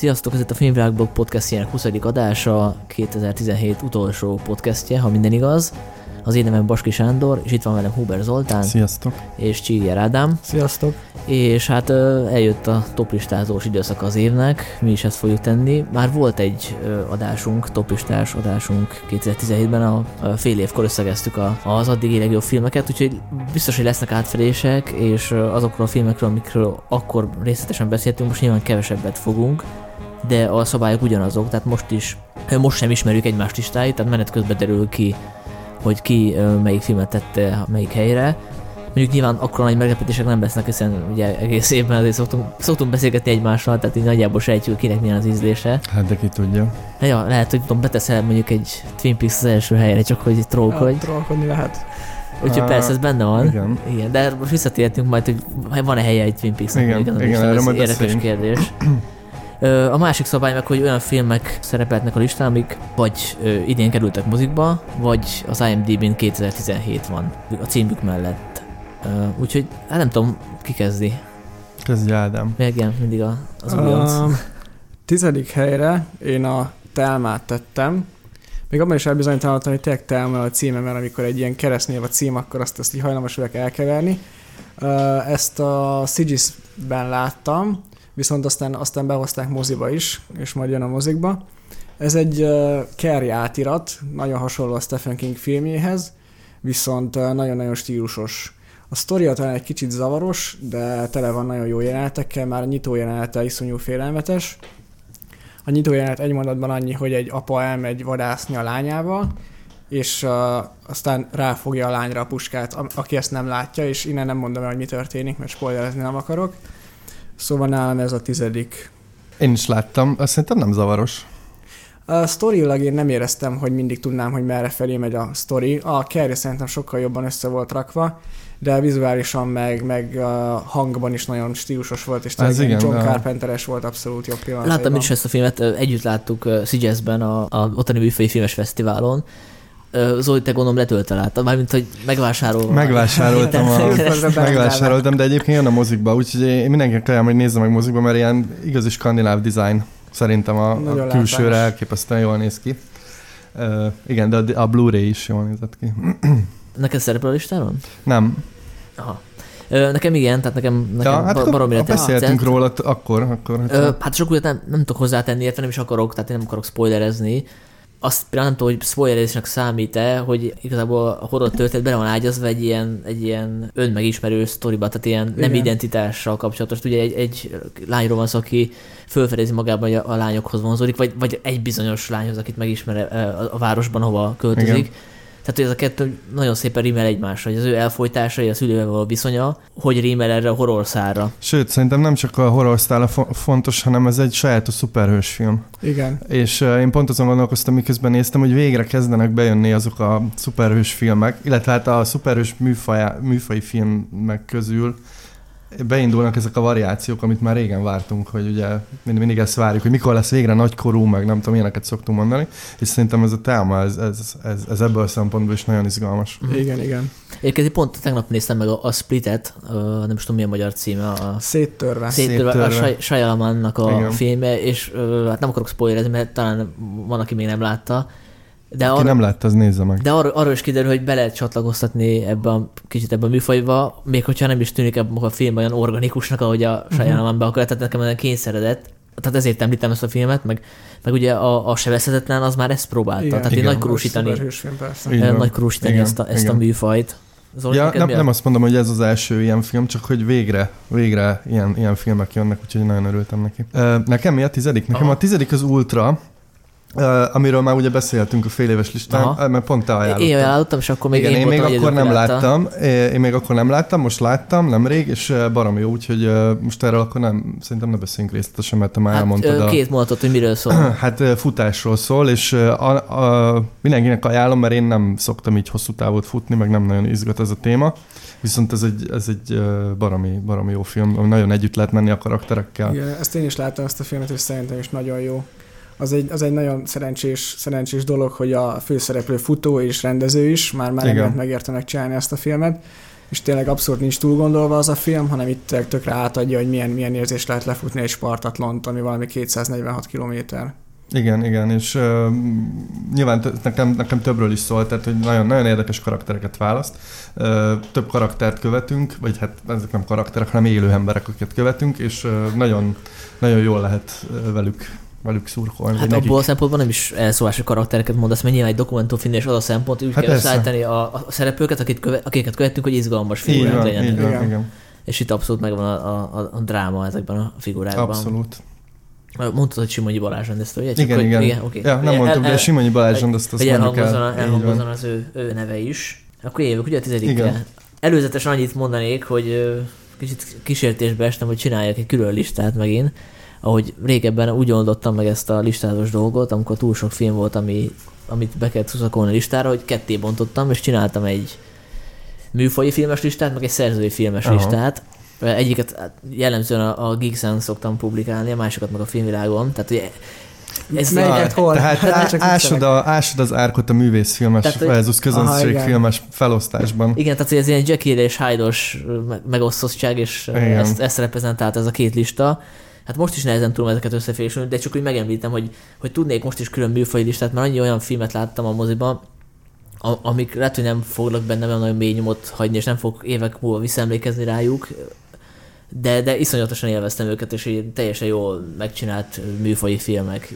Sziasztok, ez itt a Filmvilágblog podcastjának 20. adása, 2017 utolsó podcastje, ha minden igaz. Az én nevem Baski Sándor, és itt van velem Huber Zoltán. Sziasztok. És Csiger Ádám. Sziasztok. És hát eljött a toplistázós időszak az évnek, mi is ezt fogjuk tenni. Már volt egy adásunk, toplistás adásunk 2017-ben, a fél évkor összegeztük az addig legjobb filmeket, úgyhogy biztos, hogy lesznek átfedések, és azokról a filmekről, amikről akkor részletesen beszéltünk, most nyilván kevesebbet fogunk, de a szabályok ugyanazok, tehát most is, most sem ismerjük egymást listáit, tehát menet közben derül ki, hogy ki melyik filmet tette melyik helyre. Mondjuk nyilván akkor nagy meglepetések nem lesznek, hiszen ugye egész évben azért szoktunk, szoktunk beszélgetni egymással, tehát így nagyjából sejtjük, kinek milyen az ízlése. Hát de ki tudja. Na ja, lehet, hogy tudom, beteszel mondjuk egy Twin Peaks az első helyre, csak hogy trollkodj. Ja, trollkodni lehet. Úgyhogy persze ez benne van. Igen. igen. De most visszatértünk majd, hogy van-e helye egy Twin Peaks-nak. Igen, igen, igen erre majd érdekes kérdés. A másik szabály meg, hogy olyan filmek szerepeltnek a listán, amik vagy idén kerültek mozikba, vagy az IMDb-n 2017 van a címük mellett. Úgyhogy hát nem tudom, ki kezdi. Kezdj Ádám. Igen, mindig a, az újonc. Uh, tizedik helyre én a Telmát tettem. Még abban is elbizonytalanodtam, hogy tényleg Telma a címe, mert amikor egy ilyen keresztnév a cím, akkor azt, azt így hajlamos vagyok elkeverni. Uh, ezt a Sigis-ben láttam, viszont aztán, aztán behozták moziba is, és majd jön a mozikba. Ez egy uh, Kerry átirat, nagyon hasonló a Stephen King filmjéhez, viszont uh, nagyon-nagyon stílusos. A sztoria talán egy kicsit zavaros, de tele van nagyon jó jelenetekkel, már a nyitó jelenete iszonyú félelmetes. A nyitó jelenet egy mondatban annyi, hogy egy apa elmegy vadászni a lányával, és uh, aztán ráfogja a lányra a puskát, a- aki ezt nem látja, és innen nem mondom el, hogy mi történik, mert spoilerezni nem akarok. Szóval nálam ez a tizedik. Én is láttam, azt szerintem nem zavaros. A sztorilag én nem éreztem, hogy mindig tudnám, hogy merre felé megy a sztori. A Carrie szerintem sokkal jobban össze volt rakva, de vizuálisan meg, meg a hangban is nagyon stílusos volt, és ez igen, John Carpenteres volt abszolút jobb pillanat. Láttam is ezt a filmet, együtt láttuk Szigyeszben a, a ottani műfai filmes fesztiválon, Zoli, te gondolom letölte láttad, mármint, hogy megvásárolva. Megvásároltam, a, megvásároltam, de egyébként jön a mozikba, úgyhogy én mindenkinek ajánlom, hogy nézze meg mozikba, mert ilyen igazi skandináv design szerintem a, a külsőre elképesztően jól néz ki. Uh, igen, de a, a Blu-ray is jól nézett ki. Neked szerepel a listáron? Nem. Aha. Nekem igen, tehát nekem, nekem ja, hát baromira beszéltünk róla akkor. akkor hát, Ö, hát sok nem, nem tudok hozzátenni, érte nem is akarok, tehát én nem akarok spoilerezni azt például nem tudom, hogy spoilerésnek számít-e, hogy igazából a horror történet bele van ágyazva egy ilyen, egy ilyen önmegismerő sztoriba, tehát ilyen Igen. nem identitással kapcsolatos. Ugye egy, egy lányról van szó, aki fölfedezi magában, hogy a, a lányokhoz vonzódik, vagy, vagy egy bizonyos lányhoz, akit megismer a, a városban, hova költözik. Igen tehát, hogy ez a kettő nagyon szépen rímel egymásra, hogy az ő elfolytásai, a szülővel való viszonya, hogy rímel erre a horror szára. Sőt, szerintem nem csak a horror szára fontos, hanem ez egy sajátos szuperhős film. Igen. És uh, én pont azon gondolkoztam, miközben néztem, hogy végre kezdenek bejönni azok a szuperhős filmek, illetve hát a szuperhős műfaj, műfai filmek közül beindulnak ezek a variációk, amit már régen vártunk, hogy ugye mindig ezt várjuk, hogy mikor lesz végre nagykorú, meg nem tudom, ilyeneket szoktunk mondani, és szerintem ez a téma, ez, ez, ez, ez ebből a szempontból is nagyon izgalmas. Mm. Igen, igen. Egyébként pont tegnap néztem meg a, a Splitet, a, nem is tudom milyen magyar címe. A, Széttörve. Széttörve, Széttörve. a Shyamalannak a igen. filmje, és hát nem akarok spoilerezni, mert talán van, aki még nem látta, de Aki arra, nem látta, az nézze meg. De arra, arra is kiderül, hogy be lehet csatlakoztatni ebbe a kicsit ebbe a műfajba, még hogyha nem is tűnik ebben a film olyan organikusnak, ahogy a saját uh-huh. be akar, tehát nekem olyan kényszeredett. Tehát ezért említem ezt a filmet, meg, meg ugye a, a sebezhetetlen az már ezt próbálta. Igen, tehát igen, nagykorúsítani, nagykorúsítani ezt, a, ezt a műfajt. Zoli, ja, nem, nem azt mondom, hogy ez az első ilyen film, csak hogy végre, végre ilyen, ilyen filmek jönnek, úgyhogy nagyon örültem neki. Nekem mi a tizedik? Nekem Aha. a tizedik az Ultra, Uh, amiről már ugye beszéltünk a fél éves listán, Aha. mert pont te ajánlottad. Én ajánlottam, és akkor még Igen, én, én még akkor nem láttam. Én még akkor nem láttam, most láttam nemrég, és barom jó, úgyhogy most erről akkor nem, szerintem ne beszéljünk részletesen, mert te már hát, elmondtad. Két a... mondatot, hogy miről szól. hát futásról szól, és a, a, mindenkinek ajánlom, mert én nem szoktam így hosszú távot futni, meg nem nagyon izgat ez a téma. Viszont ez egy, ez egy baromi, baromi jó film, nagyon együtt lehet menni a karakterekkel. Igen, ezt én is láttam ezt a filmet, és szerintem is nagyon jó az egy, az egy nagyon szerencsés, szerencsés dolog, hogy a főszereplő futó és rendező is, már már nem megérte megcsinálni ezt a filmet. és tényleg abszolút nincs túl gondolva az a film, hanem itt tökre átadja, hogy milyen, milyen érzés lehet lefutni egy Spartatlont, ami valami 246 kilométer. Igen, igen, és uh, nyilván t- nekem, nekem többről is szólt, tehát hogy nagyon, nagyon érdekes karaktereket választ. Uh, több karaktert követünk, vagy hát ezek nem karakterek, hanem élő emberek, akiket követünk, és uh, nagyon, nagyon jól lehet uh, velük velük szurkolni. Hát nekik. abból a szempontból nem is elszólási karaktereket mondasz, mert nyilván egy dokumentumfilm és az a szempont, úgy Hát kell szállítani a, a szereplőket, akit köve, akiket követünk, hogy izgalmas figurák van, legyenek. így van, Igen. igen. És itt abszolút megvan a, a, a, a dráma ezekben a figurákban. Abszolút. Mondtad, hogy Simonyi Balázs rendezte, ugye? Igen, hogy, igen. igen oké. Ja, nem Ugye mondtuk, el- de Simonyi Balázs rendezte, azt mondjuk el. elhangozzon az ő, ő neve is. Akkor jövök ugye a tizedikre. Előzetesen annyit mondanék, hogy kicsit kísértésbe estem, hogy csináljak egy külön listát megint, ahogy régebben úgy oldottam meg ezt a listázós dolgot, amikor túl sok film volt, ami, amit be kellett huszakolni a listára, hogy ketté bontottam, és csináltam egy műfaji filmes listát, meg egy szerzői filmes Aha. listát. Egyiket hát, jellemzően a, a Geeks-en szoktam publikálni, a másikat meg a filmvilágon. Tehát ugye ez Melyiket hol? Tehát Hát á- csak ásod, a, ásod az árkot a művészfilmes Tehát, versus Aha, közönségfilmes felosztásban. Igen, tehát hogy ez ilyen Jekyll és Hyde-os me- megosztottság, és Igen. ezt, ezt reprezentált ez a két lista. Hát most is nehezen tudom ezeket összefésülni, de csak úgy megemlítem, hogy, hogy tudnék most is külön műfaji listát, mert annyi olyan filmet láttam a moziban, a- amik lehet, hogy nem foglak benne olyan nagyon mély nyomot hagyni, és nem fog évek múlva visszaemlékezni rájuk, de, de iszonyatosan élveztem őket, és így teljesen jól megcsinált műfaji filmek.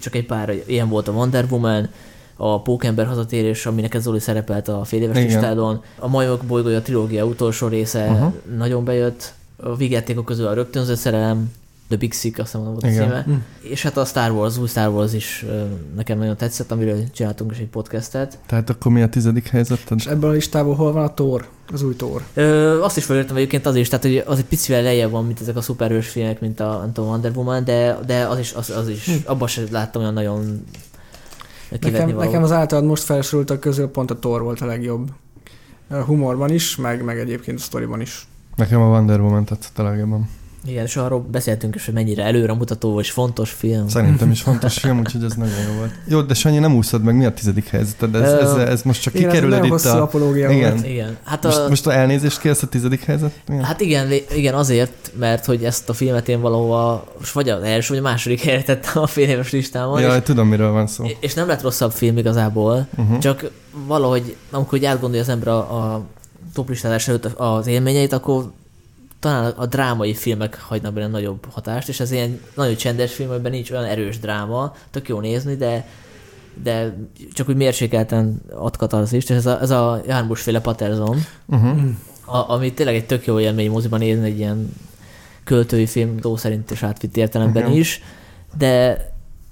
Csak egy pár, ilyen volt a Wonder Woman, a Pókember hazatérés, aminek ez Zoli szerepelt a fél éves Igen. listádon, a Majmok bolygója trilógia utolsó része Aha. nagyon bejött, a vígjátékok közül a rögtönzött szerelem, The Big Sick, azt hiszem volt a címe. Hm. És hát a Star Wars, új Star Wars is nekem nagyon tetszett, amiről csináltunk is egy podcastet. Tehát akkor mi a tizedik helyzeted? És ebből a listából hol van a Thor? Az új Thor. Ö, azt is felírtam egyébként az is, tehát hogy az egy picivel lejjebb van, mint ezek a szuperhős filmek, mint a, nem tudom, Wonder Woman, de, de az is, az, az is, Hm. abban sem láttam olyan nagyon Nekem, való. nekem az általad most felsoroltak közül pont a Thor volt a legjobb. A humorban is, meg, meg egyébként a sztoriban is. Nekem a Wonder Woman tetszett a legjobban. Igen, és arról beszéltünk is, hogy mennyire előremutató és fontos film. Szerintem is fontos film, úgyhogy ez nagyon jó volt. Jó, de Sanyi, nem úszod meg, mi a tizedik helyzeted? Ez, ez, ez most csak Igen, kikerüled itt a... apológia Igen. volt. Igen, hát Most, a, most a elnézést kérsz a tizedik helyzet? Igen. Hát igen, igen, azért, mert hogy ezt a filmet én valahova, most vagy az első, vagy a második helyre tettem a fél éves listámon, Jaj, és, tudom, miről van szó. és nem lett rosszabb film igazából, Uh-huh. csak valahogy, amikor átgondolja az ember a, a toplistázás előtt az élményeit, akkor talán a drámai filmek hagynak benne nagyobb hatást, és ez ilyen nagyon csendes film, amiben nincs olyan erős dráma, tök jó nézni, de de csak úgy mérsékelten ad katarzist, és ez a, ez a Jármus féle Patterson, Uh-huh. a, ami tényleg egy tök jó élmény moziban nézni, egy ilyen költői film, szó szerint és átvitt értelemben Igen. is, de,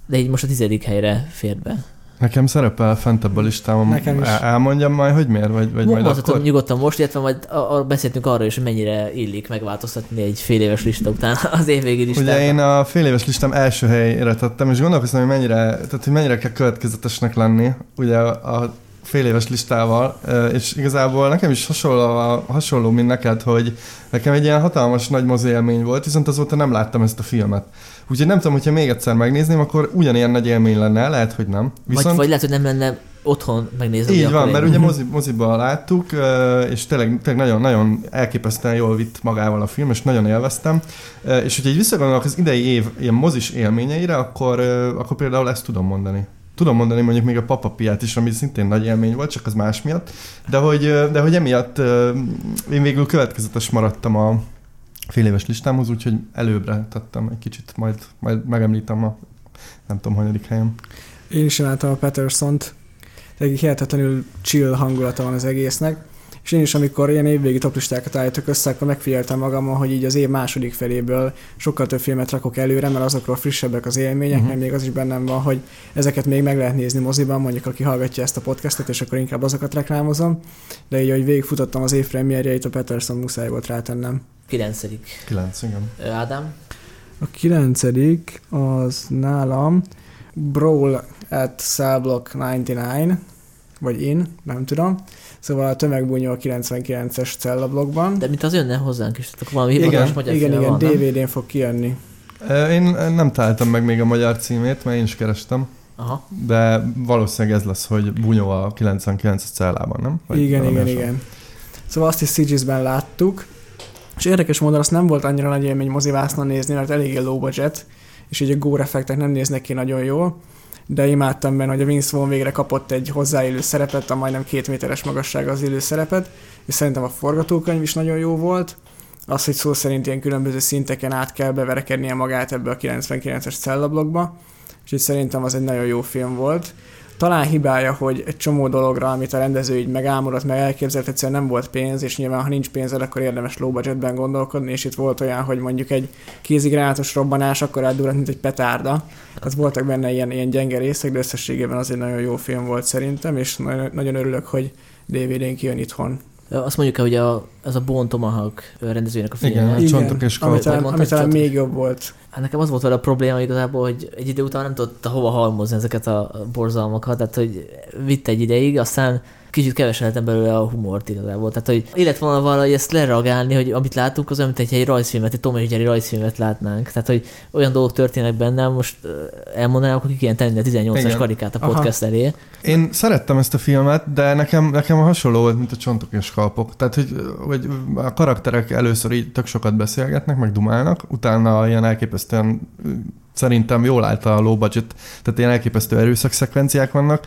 de így most a tizedik helyre fér be. Nekem szerepel fentebb a listámon. Nekem is. El- elmondjam majd, hogy miért? Vagy, vagy majd akkor? nyugodtan most, illetve majd a, beszéltünk arról is, hogy mennyire illik megváltoztatni egy fél éves lista után az évvégi listát. Ugye én a fél éves listám első helyre tettem, és gondolkoztam, hogy mennyire, tehát, hogy mennyire kell következetesnek lenni ugye a, fél éves listával, és igazából nekem is hasonló, hasonló mint neked, hogy nekem egy ilyen hatalmas nagy mozi élmény volt, viszont azóta nem láttam ezt a filmet. Úgyhogy nem tudom, hogyha még egyszer megnézném, akkor ugyanilyen nagy élmény lenne, lehet, hogy nem. Viszont... vagy, vagy lehet, hogy nem lenne otthon megnézni. Így van, mert én- ugye mozi, moziban láttuk, és tényleg, tényleg nagyon, nagyon elképesztően jól vitt magával a film, és nagyon élveztem. És hogyha így visszagondolok az idei év ilyen mozis élményeire, akkor, akkor például ezt tudom mondani. Tudom mondani mondjuk még a papapiát is, ami szintén nagy élmény volt, csak az más miatt, de hogy, de hogy emiatt én végül következetes maradtam a fél éves listámhoz, úgyhogy előbbre tettem egy kicsit, majd, majd megemlítem a nem tudom, hanyadik helyen. Én is imádtam a Patterson-t. Egy hihetetlenül chill hangulata van az egésznek. És én is, amikor ilyen évvégi toplistákat állítok össze, akkor megfigyeltem magamon, hogy így az év második feléből sokkal több filmet rakok előre, mert azokról frissebbek az élmények, uh-huh. még az is bennem van, hogy ezeket még meg lehet nézni moziban, mondjuk aki hallgatja ezt a podcastot, és akkor inkább azokat reklámozom. De így, hogy végigfutottam az év premierjeit, a Patterson muszáj volt rátennem. Kilencedik. Kilenc, igen. Ádám? A kilencedik az nálam Brawl at Cellblock 99, vagy in, nem tudom. Szóval a tömegbúnyó a 99-es cellablokkban. De mint az jönne hozzánk is, tehát valami Igen, magyar igen, igen? DVD-n fog kijönni. Én nem találtam meg még a magyar címét, mert én is kerestem, Aha. de valószínűleg ez lesz, hogy Bunyó a 99 cellában, nem? igen, valami igen, hasonló. igen. Szóval azt is CGS-ben láttuk, és érdekes módon azt nem volt annyira nagy élmény mozivásznon nézni, mert eléggé low budget, és így a gore effektek nem néznek ki nagyon jól, de imádtam benne, hogy a Vince Vaughn végre kapott egy hozzáillő szerepet, a majdnem két méteres magasság az illő szerepet, és szerintem a forgatókönyv is nagyon jó volt. Az, hogy szó szerint ilyen különböző szinteken át kell beverekednie magát ebbe a 99-es cellablokba, és így szerintem az egy nagyon jó film volt talán hibája, hogy egy csomó dologra, amit a rendező így megálmodott, meg elképzelt, egyszerűen nem volt pénz, és nyilván, ha nincs pénzed, akkor érdemes low budgetben gondolkodni, és itt volt olyan, hogy mondjuk egy kézigránátos robbanás akkor eldurant, mint egy petárda. Tehát voltak benne ilyen, ilyen gyenge részek, de összességében az egy nagyon jó film volt szerintem, és nagyon, nagyon örülök, hogy DVD-n kijön itthon. Azt mondjuk hogy a, az a Bone Tomahawk rendezőjének a film. Igen, Igen, csontok és ami talán, ami talán még jobb volt. Hát nekem az volt vele a probléma igazából, hogy egy idő után nem tudta hova halmozni ezeket a borzalmakat, tehát hogy vitt egy ideig, aztán kicsit kevesen lehetem belőle a humort igazából. Tehát, hogy illet volna valahogy ezt lereagálni, hogy amit látunk, az olyan, mint egy, egy rajzfilmet, egy Tom és Jerry rajzfilmet látnánk. Tehát, hogy olyan dolgok történnek bennem, most elmondanám, ki kéne tenni a 18-as Igen. karikát a Aha. podcast elé. Én szerettem ezt a filmet, de nekem, nekem a hasonló volt, mint a csontok és kalpok. Tehát, hogy, hogy a karakterek először így tök sokat beszélgetnek, meg dumálnak, utána ilyen elképesztően szerintem jól állt a low budget, tehát ilyen elképesztő erőszak szekvenciák vannak,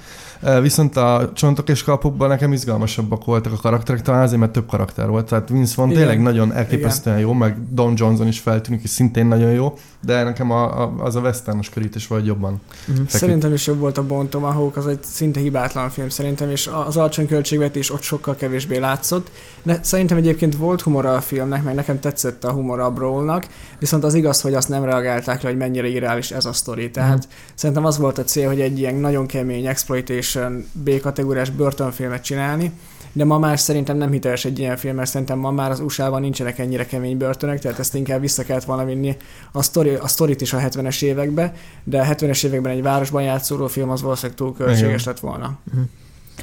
viszont a csontok és kalpokban nekem izgalmasabbak voltak a karakterek, talán azért, mert több karakter volt, tehát Vince Vaughn Igen. tényleg nagyon elképesztően jó, meg Don Johnson is feltűnik, és szintén nagyon jó, de nekem a, a, az a westernos körítés vagy jobban. Uh-huh. Szerintem is jobb volt a Bon Tomahawk, az egy szinte hibátlan film szerintem, és az alacsony költségvetés ott sokkal kevésbé látszott, de szerintem egyébként volt humora a filmnek, meg nekem tetszett a humora a Brawlnak, viszont az igaz, hogy azt nem reagálták le, hogy mennyire irreális ez a sztori. Tehát Mhm. szerintem az volt a cél, hogy egy ilyen nagyon kemény exploitation B-kategóriás börtönfilmet csinálni, de ma már szerintem nem hiteles egy ilyen film, mert szerintem ma már az USA-ban nincsenek ennyire kemény börtönök, tehát ezt inkább vissza kellett volna vinni a, sztori, a sztorit is a 70-es évekbe, de a 70-es években egy városban játszódó film az valószínűleg túl költséges lett volna.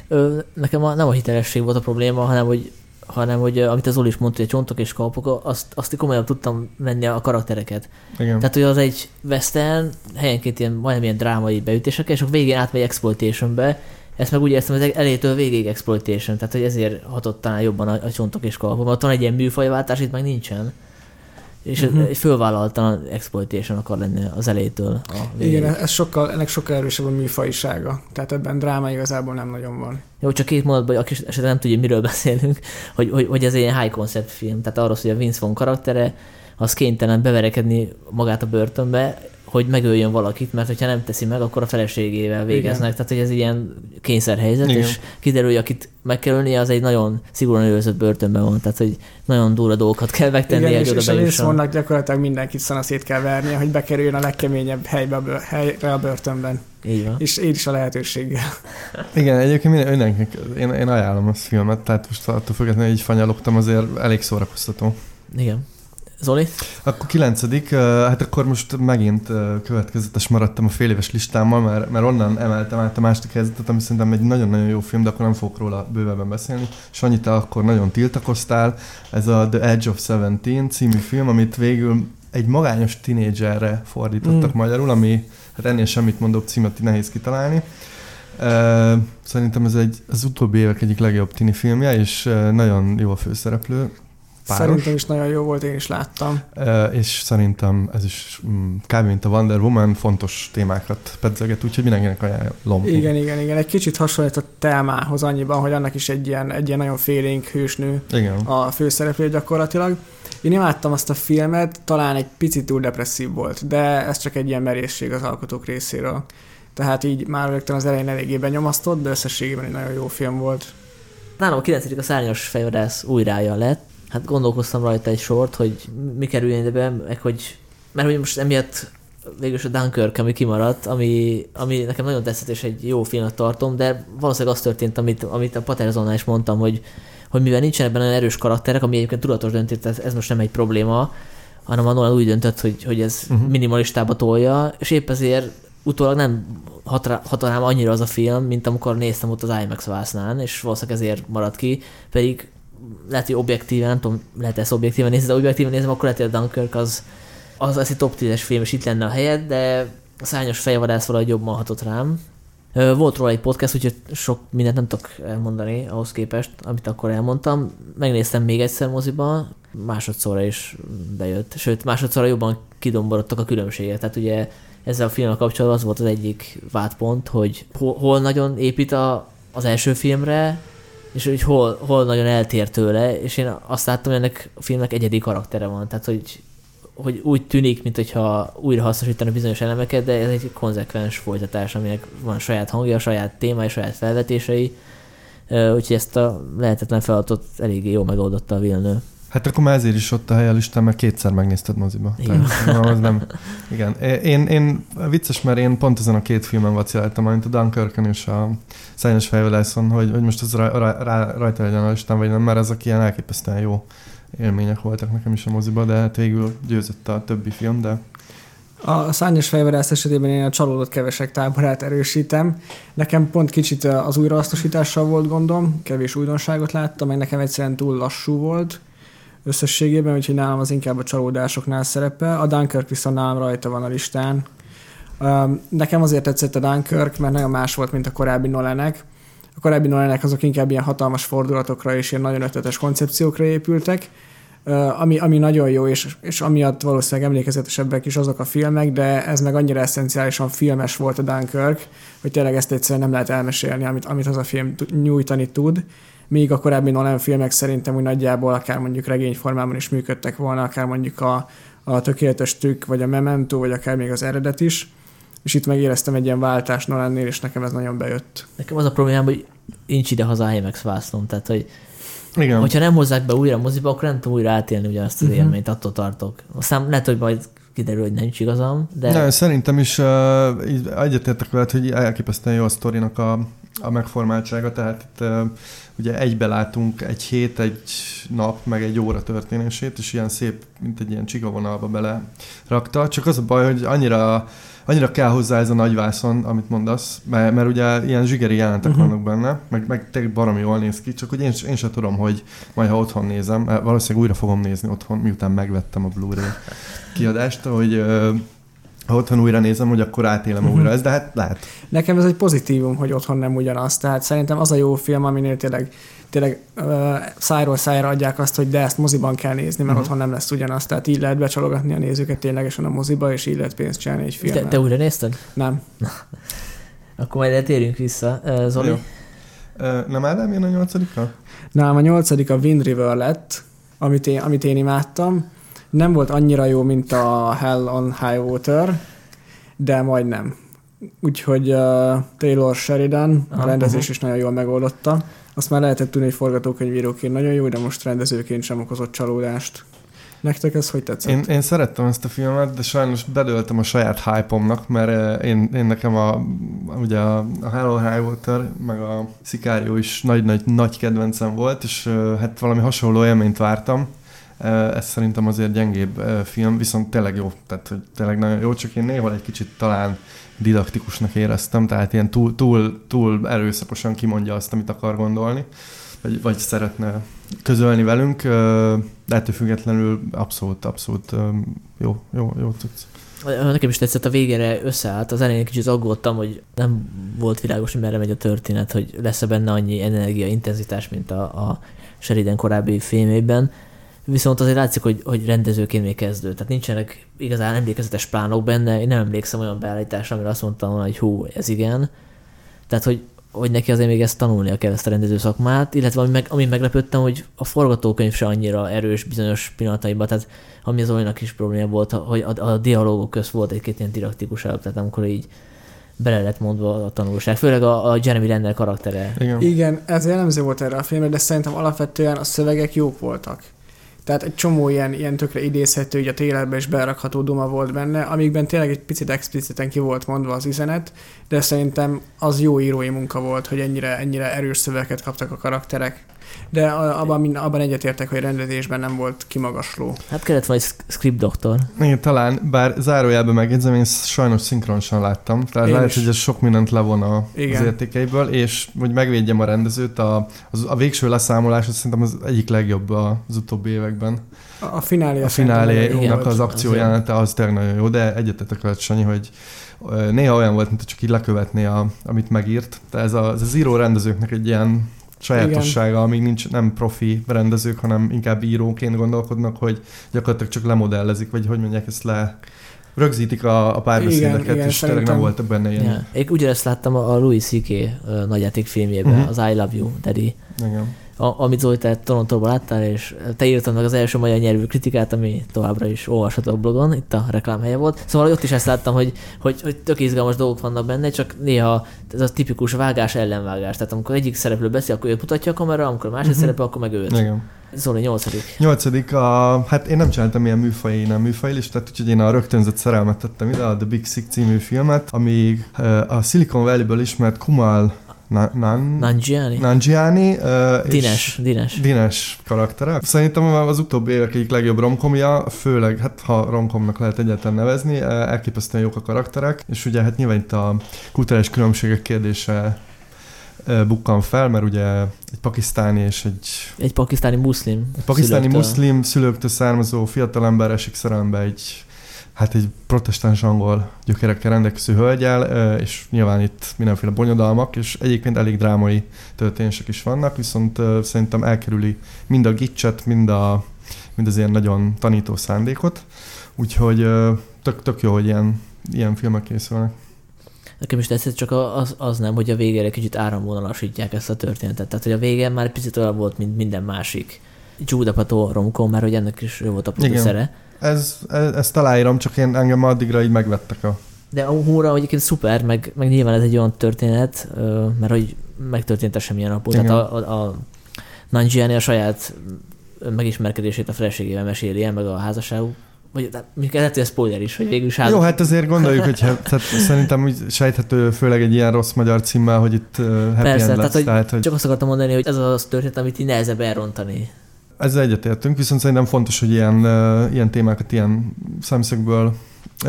Ö, nekem a, nem a hitelesség volt a probléma, hanem hogy hanem hogy ö, amit az Zoli is mondta, hogy a csontok és kalpok, azt, azt komolyan tudtam venni a karaktereket. Igen. Tehát, hogy az egy western, helyenként ilyen, majdnem ilyen drámai beütések, és akkor végén átmegy exploitationbe, ezt meg úgy értem, hogy elétől végig exploitation, tehát hogy ezért hatott talán jobban a, a csontok és kalpok. Mert van egy ilyen műfajváltás, itt meg nincsen. És Mhm. uh-huh. egy fölvállaltan exploitation akar lenni az elétől a. Igen, ez sokkal, ennek sokkal erősebb a műfajisága. Tehát ebben dráma igazából nem nagyon van. Jó, csak két mondatban, aki esetleg nem tudja, miről beszélünk, hogy, hogy, hogy ez egy ilyen high concept film. Tehát arról, hogy a Vince Vaughn karaktere az kénytelen beverekedni magát a börtönbe, hogy megöljön valakit, mert hogyha nem teszi meg, akkor a feleségével végeznek. Igen. Tehát, hogy ez egy ilyen kényszerhelyzet, Igen. és kiderül, hogy akit meg kell ölnie, az egy nagyon szigorúan őrzött börtönben van. Tehát, hogy nagyon durva dolgokat kell megtenni, Igen, és, és a gyakorlatilag mindenkit szanaszét kell vernie, hogy bekerüljön a legkeményebb helybe, helyre a börtönben. Így van. És így is a lehetőséggel. Igen, egyébként minden, mindenkinek, én, én ajánlom a filmet, tehát most attól függetlenül, hogy így fanyalogtam, azért elég szórakoztató. Igen. Zoli? Akkor kilencedik, hát akkor most megint következetes maradtam a fél éves listámmal, mert, mert onnan emeltem át a második helyzetet, ami szerintem egy nagyon-nagyon jó film, de akkor nem fogok róla bővebben beszélni. Sanyi, te akkor nagyon tiltakoztál. Ez a The Edge of Seventeen című film, amit végül egy magányos tinédzserre fordítottak Mm. magyarul, ami hát ennél semmit mondóbb címet nehéz kitalálni. Szerintem ez egy, az utóbbi évek egyik legjobb tini filmje, és nagyon jó a főszereplő. Páros. Szerintem is nagyon jó volt, én is láttam. És szerintem ez is mm, kb. mint a Wonder Woman fontos témákat pedzeget, úgyhogy mindenkinek ajánlom. Igen, igen, igen. Egy kicsit hasonlít a Telmához annyiban, hogy annak is egy ilyen, egy ilyen nagyon félénk hősnő Igen. a főszereplő gyakorlatilag. Én imádtam azt a filmet, talán egy picit túl depresszív volt, de ez csak egy ilyen merészség az alkotók részéről. Tehát így már rögtön az elején eléggé benyomasztott, de összességében egy nagyon jó film volt. Nálam a 9. a szárnyas fejvadász újrája lett. Hát gondolkoztam rajta egy sort, hogy mi kerüljön ide be, meg hogy, mert hogy most emiatt végül is a Dunkirk, ami kimaradt, ami, ami nekem nagyon tetszett, és egy jó filmnek tartom, de valószínűleg az történt, amit, amit a Paterzonnál is mondtam, hogy, hogy mivel nincsen ebben olyan erős karakterek, ami egyébként tudatos döntés, tehát ez most nem egy probléma, hanem a Nolan úgy döntött, hogy, hogy ez uh-huh. minimalistába tolja, és épp ezért utólag nem hat, rá, hat rám annyira az a film, mint amikor néztem ott az IMAX vásznán, és valószínűleg ezért maradt ki, pedig lehet, hogy objektíven, nem tudom, lehet ezt objektíven nézni, de objektíven nézem, akkor lehet, hogy a Dunkirk az, az, az egy top 10-es film, és itt lenne a helyed, de a szányos fejvadász valahogy jobban hatott rám. Volt róla egy podcast, úgyhogy sok mindent nem tudok elmondani ahhoz képest, amit akkor elmondtam. Megnéztem még egyszer moziban, másodszorra is bejött, sőt másodszorra jobban kidomborodtak a különbségek. Tehát ugye ezzel a filmmel kapcsolatban az volt az egyik vádpont, hogy hol nagyon épít a, az első filmre, és hogy hol, hol nagyon eltér tőle, és én azt láttam, hogy ennek a filmnek egyedi karaktere van, tehát hogy, hogy úgy tűnik, mint hogyha újra hasznosítani bizonyos elemeket, de ez egy konzekvens folytatás, aminek van saját hangja, saját témája, saját felvetései, úgyhogy ezt a lehetetlen feladatot eléggé jól megoldotta a Villeneuve. Hát akkor már ezért is ott a hely a listán, mert kétszer megnézted moziba. Igen. Tehát, az nem. Igen. Én, én, vicces, mert én pont ezen a két filmen vaciláltam, mint a Dunkirken és a Szányos Fejvadászon, hogy, hogy most az rá, rá, rá, rajta legyen a listán, vagy nem, mert ezek ilyen elképesztően jó élmények voltak nekem is a moziba, de hát végül győzött a többi film, de A szányos fejvadász esetében én a csalódott kevesek táborát erősítem. Nekem pont kicsit az újrahasznosítással volt gondom, kevés újdonságot láttam, meg nekem egyszerűen túl lassú volt összességében, úgyhogy nálam az inkább a csalódásoknál szerepel. A Dunkirk viszont nálam rajta van a listán. Nekem azért tetszett a Dunkirk, mert nagyon más volt, mint a korábbi Nolanek. A korábbi Nolanek azok inkább ilyen hatalmas fordulatokra és ilyen nagyon ötletes koncepciókra épültek, ami, ami nagyon jó, és, és amiatt valószínűleg emlékezetesebbek is azok a filmek, de ez meg annyira eszenciálisan filmes volt a Dunkirk, hogy tényleg ezt egyszerűen nem lehet elmesélni, amit, amit az a film nyújtani tud. Míg a korábbi Nolan filmek szerintem úgy nagyjából akár mondjuk regényformában is működtek volna, akár mondjuk a, a tökéletes trükk, vagy a Memento, vagy akár még az eredet is. És itt megéreztem egy ilyen váltást Nolannél, és nekem ez nagyon bejött. Nekem az a problémám, hogy nincs ide haza IMAX vászlom, tehát hogy igen. hogyha nem hozzák be újra a moziba, akkor nem tudom újra átélni ugyanazt az Mhm. élményt, attól tartok. Aztán lehet, hogy majd kiderül, hogy nincs igazam, de De... Nem, szerintem is uh, egyetértek veled, hogy elképesztően jó a sztorinak a, a megformáltsága, tehát itt uh, ugye egybe látunk egy hét, egy nap, meg egy óra történését, és ilyen szép, mint egy ilyen csigavonalba bele rakta. Csak az a baj, hogy annyira annyira kell hozzá ez a nagy vászon, amit mondasz, mert, mert ugye ilyen zsigeri jelentek uh-huh. vannak benne, meg, meg tényleg baromi jól néz ki, csak hogy én, én sem tudom, hogy majd ha otthon nézem, valószínűleg újra fogom nézni otthon, miután megvettem a Blu-ray kiadást, hogy ha otthon újra nézem, hogy akkor átélem Mhm. újra ezt, de hát lehet. Nekem ez egy pozitívum, hogy otthon nem ugyanaz. Tehát szerintem az a jó film, aminél tényleg, tényleg uh, szájról szájra adják azt, hogy de ezt moziban kell nézni, mert Mhm. otthon nem lesz ugyanaz. Tehát így lehet becsalogatni a nézőket ténylegesen a moziba, és így lehet pénzt csinálni egy te, filmmel. te újra nézted? Nem. Akkor majd térjünk vissza. Zoli? Jó. Nem Ádám jön a nyolcadikra? Nálam a nyolcadik a Wind River lett, amit én, amit én imádtam. Nem volt annyira jó, mint a Hell on High Water, de majdnem. Úgyhogy uh, Taylor Sheridan a rendezés is nagyon jól megoldotta. Azt már lehetett tudni, hogy forgatókönyvíróként nagyon jó, de most rendezőként sem okozott csalódást. Nektek ez hogy tetszett? Én, én szerettem ezt a filmet, de sajnos bedöltem a saját hype-omnak, mert én, én nekem a, ugye a, a Hello High Water, meg a Sicario is nagy-nagy nagy kedvencem volt, és hát valami hasonló élményt vártam. Ez szerintem azért gyengébb film, viszont tényleg jó, tehát hogy tényleg nagyon jó, csak én néhol egy kicsit talán didaktikusnak éreztem, tehát ilyen túl, túl, túl erőszakosan kimondja azt, amit akar gondolni, vagy, vagy szeretne közölni velünk, de ettől függetlenül abszolút, abszolút jó, jó, jó tudsz. Nekem is tetszett a végére összeállt. Az elején kicsit aggódtam, hogy nem volt világos, hogy merre megy a történet, hogy lesz-e benne annyi energia, intenzitás, mint a, a Sheridan korábbi filmében. Viszont azért látszik, hogy, hogy rendezőként még kezdő. Tehát nincsenek igazán emlékezetes plánok benne. Én nem emlékszem olyan beállításra, amire azt mondtam volna, hogy hú, ez igen. Tehát, hogy, hogy neki azért még ezt tanulnia kell ezt a rendező szakmát, illetve ami, meg, ami meglepődtem, hogy a forgatókönyv se annyira erős bizonyos pillanataiban, tehát ami az olyanak is probléma volt, hogy a, a dialógok közt volt egy-két ilyen didaktikusabb, tehát amikor így bele lett mondva a tanulság, főleg a, a Jeremy Renner karaktere. Igen. Igen, ez jellemző volt erre a filmre, de szerintem alapvetően a szövegek jók voltak. Tehát egy csomó ilyen, ilyen tökre idézhető, így a télerbe is berakható duma volt benne, amikben tényleg egy picit expliciten ki volt mondva az üzenet, de szerintem az jó írói munka volt, hogy ennyire, ennyire erős szövegeket kaptak a karakterek. De abban, mind- abban egyetértek, hogy rendezésben nem volt kimagasló. Hát kellett volna egy script doktor. Igen, talán, bár zárójelben megjegyzem, én sajnos szinkronosan láttam, tehát Én lehet, is. hogy ez sok mindent levon a, Igen. az értékeiből, és hogy megvédjem a rendezőt, a, az, a végső leszámolás az szerintem az egyik legjobb az utóbbi években. A, a finálé A finálénak az akciójelenete az tényleg nagyon jó, de egyetetek veled, Sanyi, hogy néha olyan volt, mint csak így lekövetné, a, amit megírt. De ez a, ez a Zero rendezőknek egy ilyen sajátossága, amíg nincs nem profi rendezők, hanem inkább íróként gondolkodnak, hogy gyakorlatilag csak lemodellezik, vagy hogy mondják ezt le rögzítik a, a párbeszédeket, Igen, igen, és tényleg nem szerintem- voltak benne ilyen. Ja. Én ugyanezt láttam a Louis C.K. nagyjáték filmjében, Mhm. az I Love You, Daddy. Igen. A, amit Zoli, te Torontóban láttál, és te írtad meg az első magyar nyelvű kritikát, ami továbbra is olvasható a blogon, itt a reklámhelye volt. Szóval ott is ezt láttam, hogy, hogy, hogy tök izgalmas dolgok vannak benne, csak néha ez a tipikus vágás ellenvágás. Tehát amikor egyik szereplő beszél, akkor őt mutatja a kamera, amikor a másik Mhm. szereplő, akkor meg őt. Igen. Zoli, nyolcadik. Nyolcadik, a, hát én nem csináltam ilyen műfai, nem műfai listát, úgyhogy én a rögtönzött szerelmet tettem ide, a The Big Sick című filmet, ami a Silicon Valley-ből ismert Kumal Na- Nan, Nanjiani? Nanjiani ö, és Dines, Dines. Dines karaktere. Szerintem az utóbbi évek egyik legjobb romkomja, főleg, hát ha romkomnak lehet egyáltalán nevezni, elképesztően jók a karakterek, és ugye hát nyilván itt a kulturális különbségek kérdése bukkan fel, mert ugye egy pakisztáni és egy Egy pakisztáni muszlim. egy pakisztáni szülőktől. muszlim szülőktől származó fiatalember esik szerelembe egy hát egy protestáns angol gyökerekkel rendelkező hölgyel, és nyilván itt mindenféle bonyodalmak, és egyébként elég drámai történések is vannak, viszont szerintem elkerüli mind a gicset, mind, a, mind az ilyen nagyon tanító szándékot, úgyhogy tök, tök jó, hogy ilyen, ilyen filmek készülnek. Nekem is tetszett, csak az, az nem, hogy a végére kicsit áramvonalasítják ezt a történetet. Tehát, hogy a vége már picit olyan volt, mint minden másik. Jude Pato romkom, mert hogy ennek is ő volt a producere. Ez, ez, ezt aláírom, csak én engem addigra így megvettek a... De a humorra egyébként szuper, meg, meg nyilván ez egy olyan történet, mert hogy megtörtént semmilyen napon. Tehát a, a, a Nanjiani a saját megismerkedését a feleségével meséli el, meg a házasságuk. Vagy mondjuk ez spoiler is, hogy végül is. Jó, hát azért gondoljuk, hogy hát, tehát szerintem úgy sejthető, főleg egy ilyen rossz magyar címmel, hogy itt happy Persze, end tehát, lesz. hogy Tehát, hogy Csak azt akartam mondani, hogy ez az történet, amit így nehezebb elrontani. Ezzel egyetértünk, viszont szerintem fontos, hogy ilyen, ilyen témákat ilyen szemszögből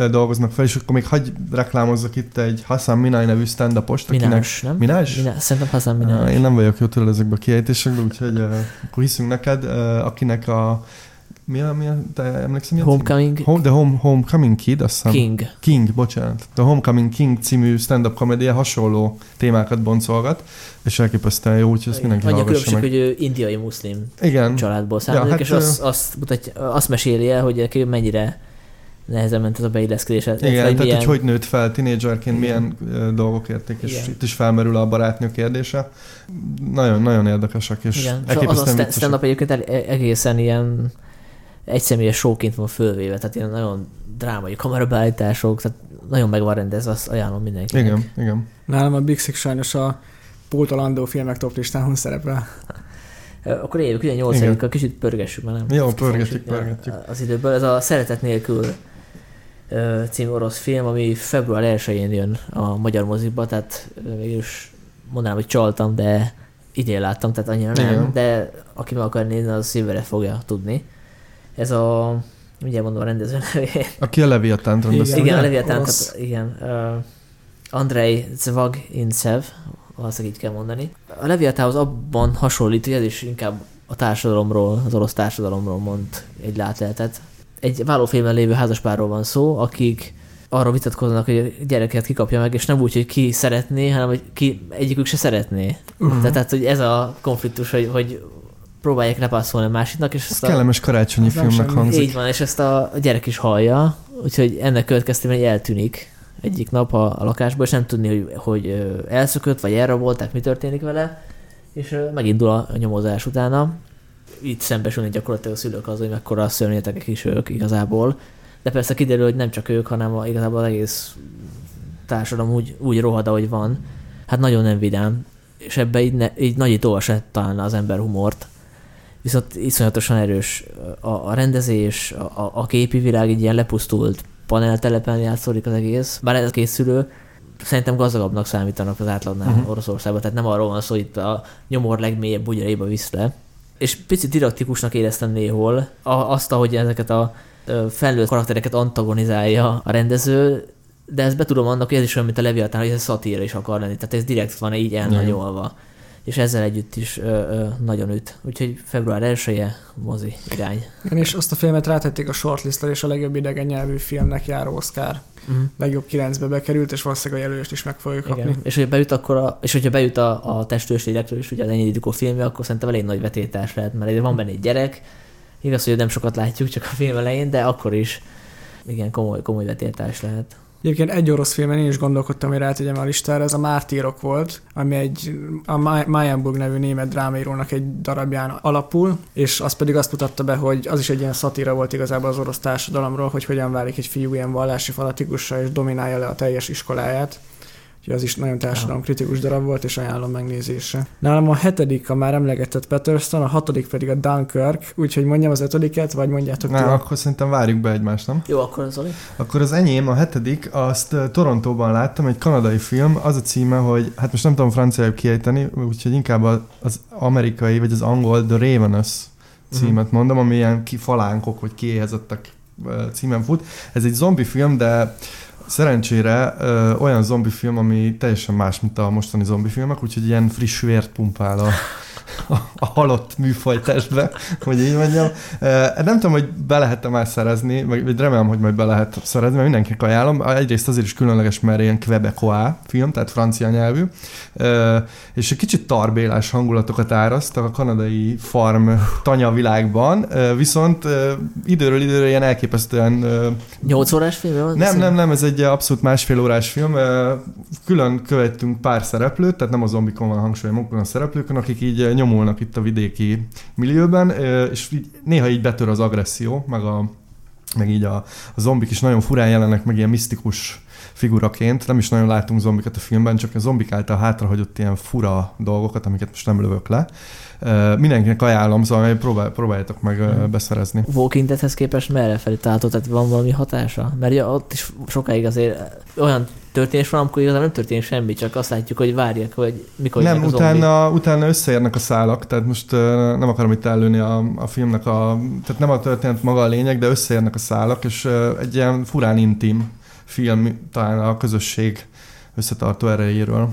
dolgoznak fel, és akkor még hagy reklámozzak itt egy Hassan Minaj nevű stand-upost, akinek... Minás, nem? Minás? Minás? Szerintem Hassan Minás. Én nem vagyok jó tőle ezekben a kiejtésekben, úgyhogy akkor hiszünk neked, akinek a... Mi a, mi a te emlékszem? mi a cím? Homecoming Home, The Home, Homecoming Kid, azt hiszem. King. King, bocsánat. The Homecoming King című stand-up komédia hasonló témákat boncolgat, és elképesztően jó, úgyhogy ezt mindenki Annyi hallgassa különbség, meg. hogy ő indiai muszlim Igen, családból származik, hát és ő- azt, azt, mutatja, azt meséli el, hogy neki mennyire nehezen ment ez a beilleszkedés. igen, tehát hogy hogy nőtt fel tinédzserként, milyen ö, dolgok érték, és Igen. itt is felmerül a barátnő kérdése. Nagyon, nagyon érdekesek, és Igen, és az a stand-up egyébként egészen ilyen egyszemélyes showként van fölvéve, tehát ilyen nagyon drámai kamerabeállítások, tehát nagyon meg van rendezve, azt ajánlom mindenkinek. Igen, igen. Nálam a Big Six sajnos a Pótolandó filmek top listámon szerepel. Akkor éljük, ugye 8 kicsit pörgessük már, nem? Jó, pörgetjük, a- pörgetjük. Az időből. Ez a Szeretet nélkül című orosz film, ami február 1-én jön a magyar mozikba, tehát ö, végülis mondanám, hogy csaltam, de idén láttam, tehát annyira nem, Igen. de aki meg akar nézni, az jövőre fogja tudni. Ez a, ugye mondom a rendező nevét. Aki a Leviatánt Igen. rendezte, Igen, a ugye? Leviatán, Orosz. tehát igen. Uh, Andrei Zvagintsev, valószínűleg így kell mondani. A Leviatához abban hasonlít, hogy ez is inkább a társadalomról, az orosz társadalomról mond egy látleletet. Egy vállófélben lévő házaspárról van szó, akik arról vitatkoznak, hogy a gyereket kikapja meg, és nem úgy, hogy ki szeretné, hanem hogy ki egyikük se szeretné. Tehát, tehát, hogy ez a konfliktus, hogy, hogy próbálják lepasszolni a másiknak, és Ez ezt a, kellemes karácsonyi filmnek hangzik. így van, és ezt a gyerek is hallja, úgyhogy ennek következtében eltűnik egyik nap a, a lakásból, és nem tudni, hogy, hogy elszökött, vagy elrabolták, mi történik vele, és megindul a nyomozás utána. Itt szembesülni gyakorlatilag a szülők az, hogy mekkora szörnyetegek is ők igazából. De persze kiderül, hogy nem csak ők, hanem a, igazából az egész társadalom úgy, úgy rohad, ahogy van. Hát nagyon nem vidám, és ebbe így, ne, így nagyító se találna az ember humort. Viszont iszonyatosan erős a, a rendezés, a, a, képi világ így ilyen lepusztult paneltelepen játszódik az egész. Bár ez a készülő, szerintem gazdagabbnak számítanak az átlagnál uh-huh. Oroszországban, tehát nem arról van szó, hogy itt a nyomor legmélyebb bugyaraiba visz le. És picit didaktikusnak éreztem néhol a, azt, ahogy ezeket a felnőtt karaktereket antagonizálja a rendező, de ezt betudom annak, hogy ez is olyan, mint a Leviatán, hogy ez szatíra is akar lenni, tehát ez direkt van így elnagyolva. És ezzel együtt is ö, ö, nagyon üt. Úgyhogy február 1 mozi irány. Igen, és azt a filmet rátették a shortlistre, és a legjobb idegen nyelvű filmnek járó Oscar. Uh-huh. Legjobb kilencbe bekerült, és valószínűleg a jelölést is meg fogjuk kapni. Igen. És hogyha bejut, akkor a, és hogyha bejut a, a testős lélekről is, ugye az ennyi időkó filmje, akkor szerintem elég nagy vetétás lehet, mert van benne egy gyerek, igaz, hogy nem sokat látjuk csak a film elején, de akkor is igen, komoly, komoly vetétás lehet. Egyébként egy orosz filmen én is gondolkodtam, hogy rátegyem a listára, ez a Mártírok volt, ami egy a Mayenburg nevű német drámaírónak egy darabján alapul, és az pedig azt mutatta be, hogy az is egy ilyen szatíra volt igazából az orosz társadalomról, hogy hogyan válik egy fiú ilyen vallási fanatikussá és dominálja le a teljes iskoláját. Úgyhogy az is nagyon társadalomkritikus darab volt, és ajánlom megnézésre. Nálam a hetedik a már emlegetett Patterson, a hatodik pedig a Dunkirk, úgyhogy mondjam az ötödiket, vagy mondjátok Na, akkor szerintem várjuk be egymást, nem? Jó, akkor az Akkor az enyém, a hetedik, azt Torontóban láttam, egy kanadai film, az a címe, hogy, hát most nem tudom franciául kiejteni, úgyhogy inkább az amerikai, vagy az angol The Ravenous címet mondom, ami ilyen kifalánkok, vagy kiéhezettek címen fut. Ez egy zombi film, de Szerencsére ö, olyan zombi film, ami teljesen más, mint a mostani zombi filmek, úgyhogy ilyen friss vért pumpál a, a, halott műfajtestbe, hogy így mondjam. Nem tudom, hogy be lehet-e már szerezni, vagy remélem, hogy majd be lehet szerezni, mert mindenkinek ajánlom. Egyrészt azért is különleges, mert ilyen Quebecois film, tehát francia nyelvű, és egy kicsit tarbélás hangulatokat áraszt a kanadai farm tanya világban, viszont időről időre ilyen elképesztően... 8 órás film? Nem, nem, nem, ez egy abszolút másfél órás film. Külön követtünk pár szereplőt, tehát nem a zombikon van hangsúly, a szereplőkön, akik így nyomulnak itt a vidéki millióben, és így, néha így betör az agresszió, meg, a, meg így a, a zombik is nagyon furán jelennek, meg ilyen misztikus figuraként. Nem is nagyon látunk zombikat a filmben, csak a zombik által hátrahagyott ilyen fura dolgokat, amiket most nem lövök le. Mindenkinek ajánlom, szóval próbál, próbáljátok meg hmm. beszerezni. Walking Deadhez képest merre felé tehát van valami hatása? Mert ja, ott is sokáig azért olyan történés van, amikor igazán nem történik semmi, csak azt látjuk, hogy várják, hogy mikor Nem, utána, utána összeérnek a szálak, tehát most uh, nem akarom itt előni a, a filmnek a, tehát nem a történet maga a lényeg, de összeérnek a szálak, és uh, egy ilyen furán intim film talán a közösség összetartó erejéről.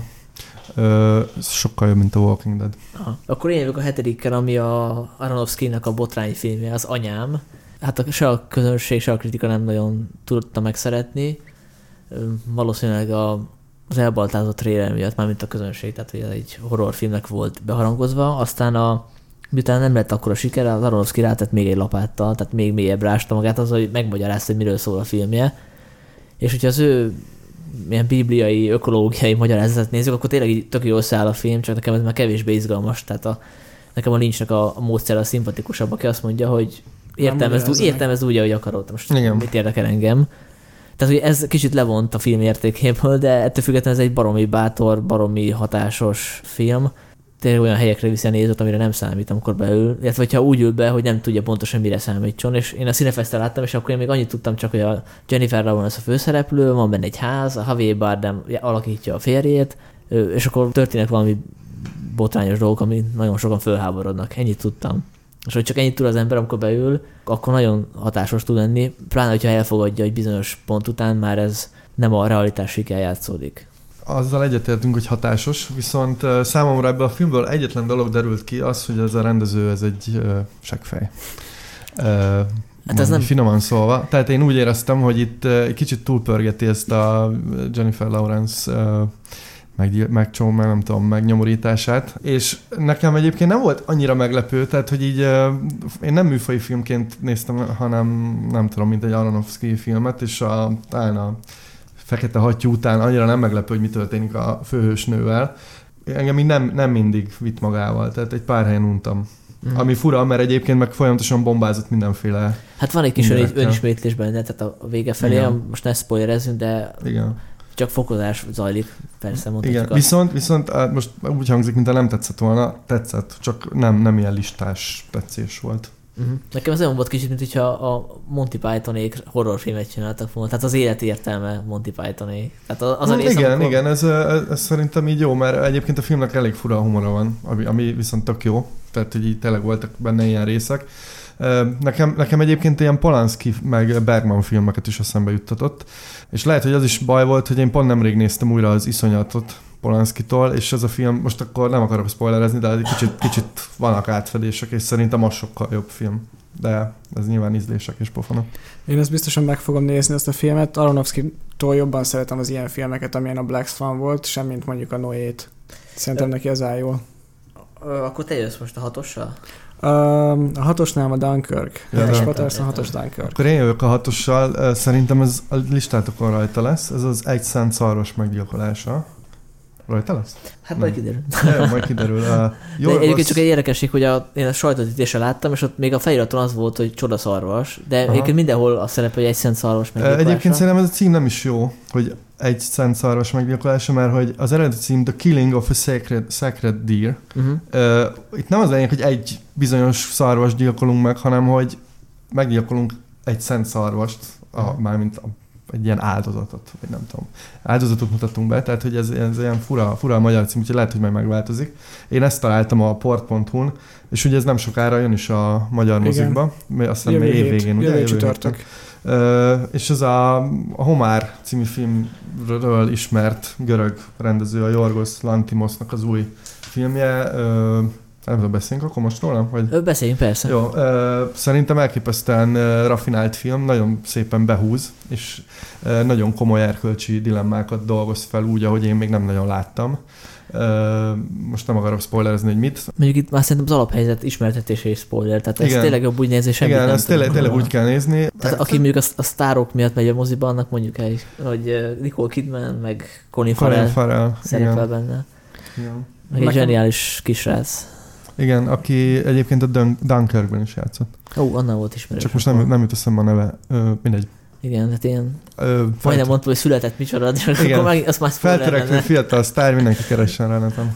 Ö, sokkal jobb, mint a Walking Dead. Aha. Akkor én jövök a hetedikkel, ami a Aronofsky-nak a botrány filmje, az Anyám. Hát a, se a közönség, se a kritika nem nagyon tudta megszeretni. Valószínűleg a, az elbaltázott trailer miatt, mármint a közönség, tehát hogy ez egy horrorfilmnek volt beharangozva. Aztán a miután nem lett akkor a siker, az Aronofsky rátett még egy lapáttal, tehát még mélyebb rásta magát az, hogy megmagyarázta, hogy miről szól a filmje. És hogyha az ő ilyen bibliai, ökológiai magyarázatot nézzük, akkor tényleg így tök jól száll a film, csak nekem ez már kevésbé izgalmas. Tehát a, nekem a Lynchnek a, a módszer a szimpatikusabb, aki azt mondja, hogy értelmezd, úgy, értelmezd úgy, ahogy akarod. Most Igen. mit érdekel engem? Tehát, hogy ez kicsit levont a film értékéből, de ettől függetlenül ez egy baromi bátor, baromi hatásos film tényleg olyan helyekre viszi a nézőt, amire nem számít, amikor beül, illetve hogyha úgy ül be, hogy nem tudja pontosan mire számítson, és én a színefesztel láttam, és akkor én még annyit tudtam csak, hogy a Jennifer Lawrence a főszereplő, van benne egy ház, a Javier Bardem alakítja a férjét, és akkor történnek valami botrányos dolgok, ami nagyon sokan fölháborodnak. Ennyit tudtam. És hogy csak ennyit tud az ember, amikor beül, akkor nagyon hatásos tud lenni, pláne, hogyha elfogadja, hogy bizonyos pont után már ez nem a realitás kell játszódik azzal egyetértünk, hogy hatásos, viszont számomra ebből a filmből egyetlen dolog derült ki, az, hogy ez a rendező, ez egy uh, seggfej. Uh, hát ez nem... Finoman szólva. Tehát én úgy éreztem, hogy itt egy kicsit túlpörgeti ezt a Jennifer Lawrence uh, meg, meg nem tudom, megnyomorítását. És nekem egyébként nem volt annyira meglepő, tehát hogy így uh, én nem műfai filmként néztem, hanem nem tudom, mint egy Aronofsky filmet, és a, talán a fekete hattyú után annyira nem meglepő, hogy mi történik a főhősnővel. Engem így nem, nem mindig vitt magával, tehát egy pár helyen untam. Mm. Ami fura, mert egyébként meg folyamatosan bombázott mindenféle Hát van egy kis ön, önismétlés benne, tehát a vége felé, Igen. most ne spoilerezzünk, de Igen. csak fokozás zajlik, persze mondhatjuk. Igen, viszont, viszont most úgy hangzik, mintha nem tetszett volna, tetszett, csak nem, nem ilyen listás tetszés volt. Uh-huh. Nekem az olyan volt kicsit, mint hogyha a Monty Pythonék horrorfilmet csináltak volna. Tehát az élet értelme Monty Pythoné. Tehát az a rész, Igen, amikor... igen, ez, ez, ez, szerintem így jó, mert egyébként a filmnek elég fura humora van, ami, ami viszont tök jó. Tehát, hogy így tényleg voltak benne ilyen részek. Nekem, nekem egyébként ilyen Polanski meg Bergman filmeket is eszembe juttatott, és lehet, hogy az is baj volt, hogy én pont nemrég néztem újra az Iszonyatot, Polanskitól, és ez a film, most akkor nem akarok spoilerezni, de egy kicsit, kicsit vannak átfedések, és szerintem az sokkal jobb film. De ez nyilván ízlések és pofonok. Én ezt biztosan meg fogom nézni, ezt a filmet. Aronofsky-tól jobban szeretem az ilyen filmeket, amilyen a Black Swan volt, semmint mondjuk a Noét. Szerintem neki az áll jól. Akkor te jössz most a hatossal? A hatosnál a Dunkirk. Ja, és Patterson hatos Dunkirk. Akkor én jövök a hatossal, szerintem ez a listátokon rajta lesz, ez az egy szent szarvas meggyilkolása. Rajta lesz? Hát majd kiderül. Ja, majd kiderül. Uh, De Yorgos- egyébként csak egy érdekesség, hogy a, én a sajtótítésen láttam, és ott még a feliraton az volt, hogy csodaszarvas, de Aha. egyébként mindenhol a szerep, hogy egy szent szarvas Ö, meg. Egyébként szerintem ez a cím nem is jó, hogy egy szent szarvas meggyilkolása, mert hogy az eredeti cím The Killing of a Sacred, Sacred Deer. Uh-huh. Uh, itt nem az lényeg, hogy egy bizonyos szarvas gyilkolunk meg, hanem hogy meggyilkolunk egy szent szarvast, a, mármint a, egy ilyen áldozatot, vagy nem tudom. Áldozatot mutattunk be, tehát hogy ez, ez ilyen fura, fura a magyar cím, úgyhogy lehet, hogy majd megváltozik. Én ezt találtam a port.hu-n, és ugye ez nem sokára jön is a magyar Igen. mozikba, mert azt hiszem hét, évvégén, ugye? jövő csütörtök. És ez a, a Homár című filmről ismert görög rendező, a Yorgos Lantimosnak az új filmje. Ö, nem tudom, beszéljünk akkor most róla? Vagy? Beszéljünk persze. Jó, ö, szerintem elképesztően ö, rafinált film, nagyon szépen behúz, és ö, nagyon komoly erkölcsi dilemmákat dolgoz fel úgy, ahogy én még nem nagyon láttam. Ö, most nem akarok spoilerezni, hogy mit. Mondjuk itt már szerintem az alaphelyzet ismertetése és spoiler, tehát ez Igen. tényleg jobb úgy nézni, semmit Igen, nem ezt tényleg, tényleg úgy kell nézni. Tehát aki mondjuk a, a sztárok miatt megy a moziba, annak mondjuk el, hogy Nicole Kidman, meg Colin Colin Farrell Farrell. szerepel Igen. benne. Igen. Meg egy Nekem- zseniális kisrác. Igen, aki egyébként a Dun- Dunkirkben is játszott. Ó, annál volt ismerős. Csak most nem, nem jut eszembe a neve. Ö, mindegy. Igen, hát én Ö, majdnem mondtam, hogy született micsoda, de Igen. akkor meg, azt már Feltörekvő fiatal sztár, mindenki keressen rá neten.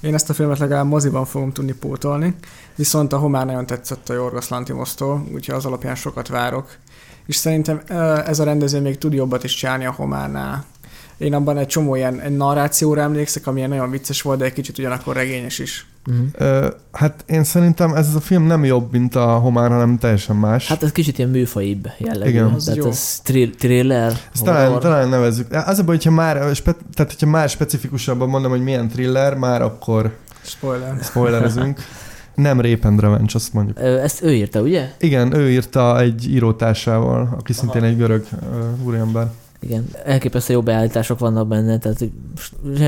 Én ezt a filmet legalább moziban fogom tudni pótolni, viszont a Homár nagyon tetszett a Jorgos Lantimosztól, úgyhogy az alapján sokat várok. És szerintem ez a rendező még tud jobbat is csinálni a Homárnál. Én abban egy csomó ilyen egy narrációra emlékszek, ami ilyen nagyon vicces volt, de egy kicsit ugyanakkor regényes is. Mhm. Ö, hát én szerintem ez a film nem jobb, mint a Homár, hanem teljesen más. Hát ez kicsit ilyen műfajibb jellegű. Igen. Az Tehát jó. ez thrill- thriller. Ezt talán, horror. talán nevezzük. Az a baj, hogyha már, spe, tehát hogyha már specifikusabban mondom, hogy milyen thriller, már akkor Spoiler. spoilerezünk. Nem Rape and Revenge, azt mondjuk. Ö, Ezt ő írta, ugye? Igen, ő írta egy írótársával, aki szintén egy görög uh, úriember. Igen, elképesztő jó beállítások vannak benne, tehát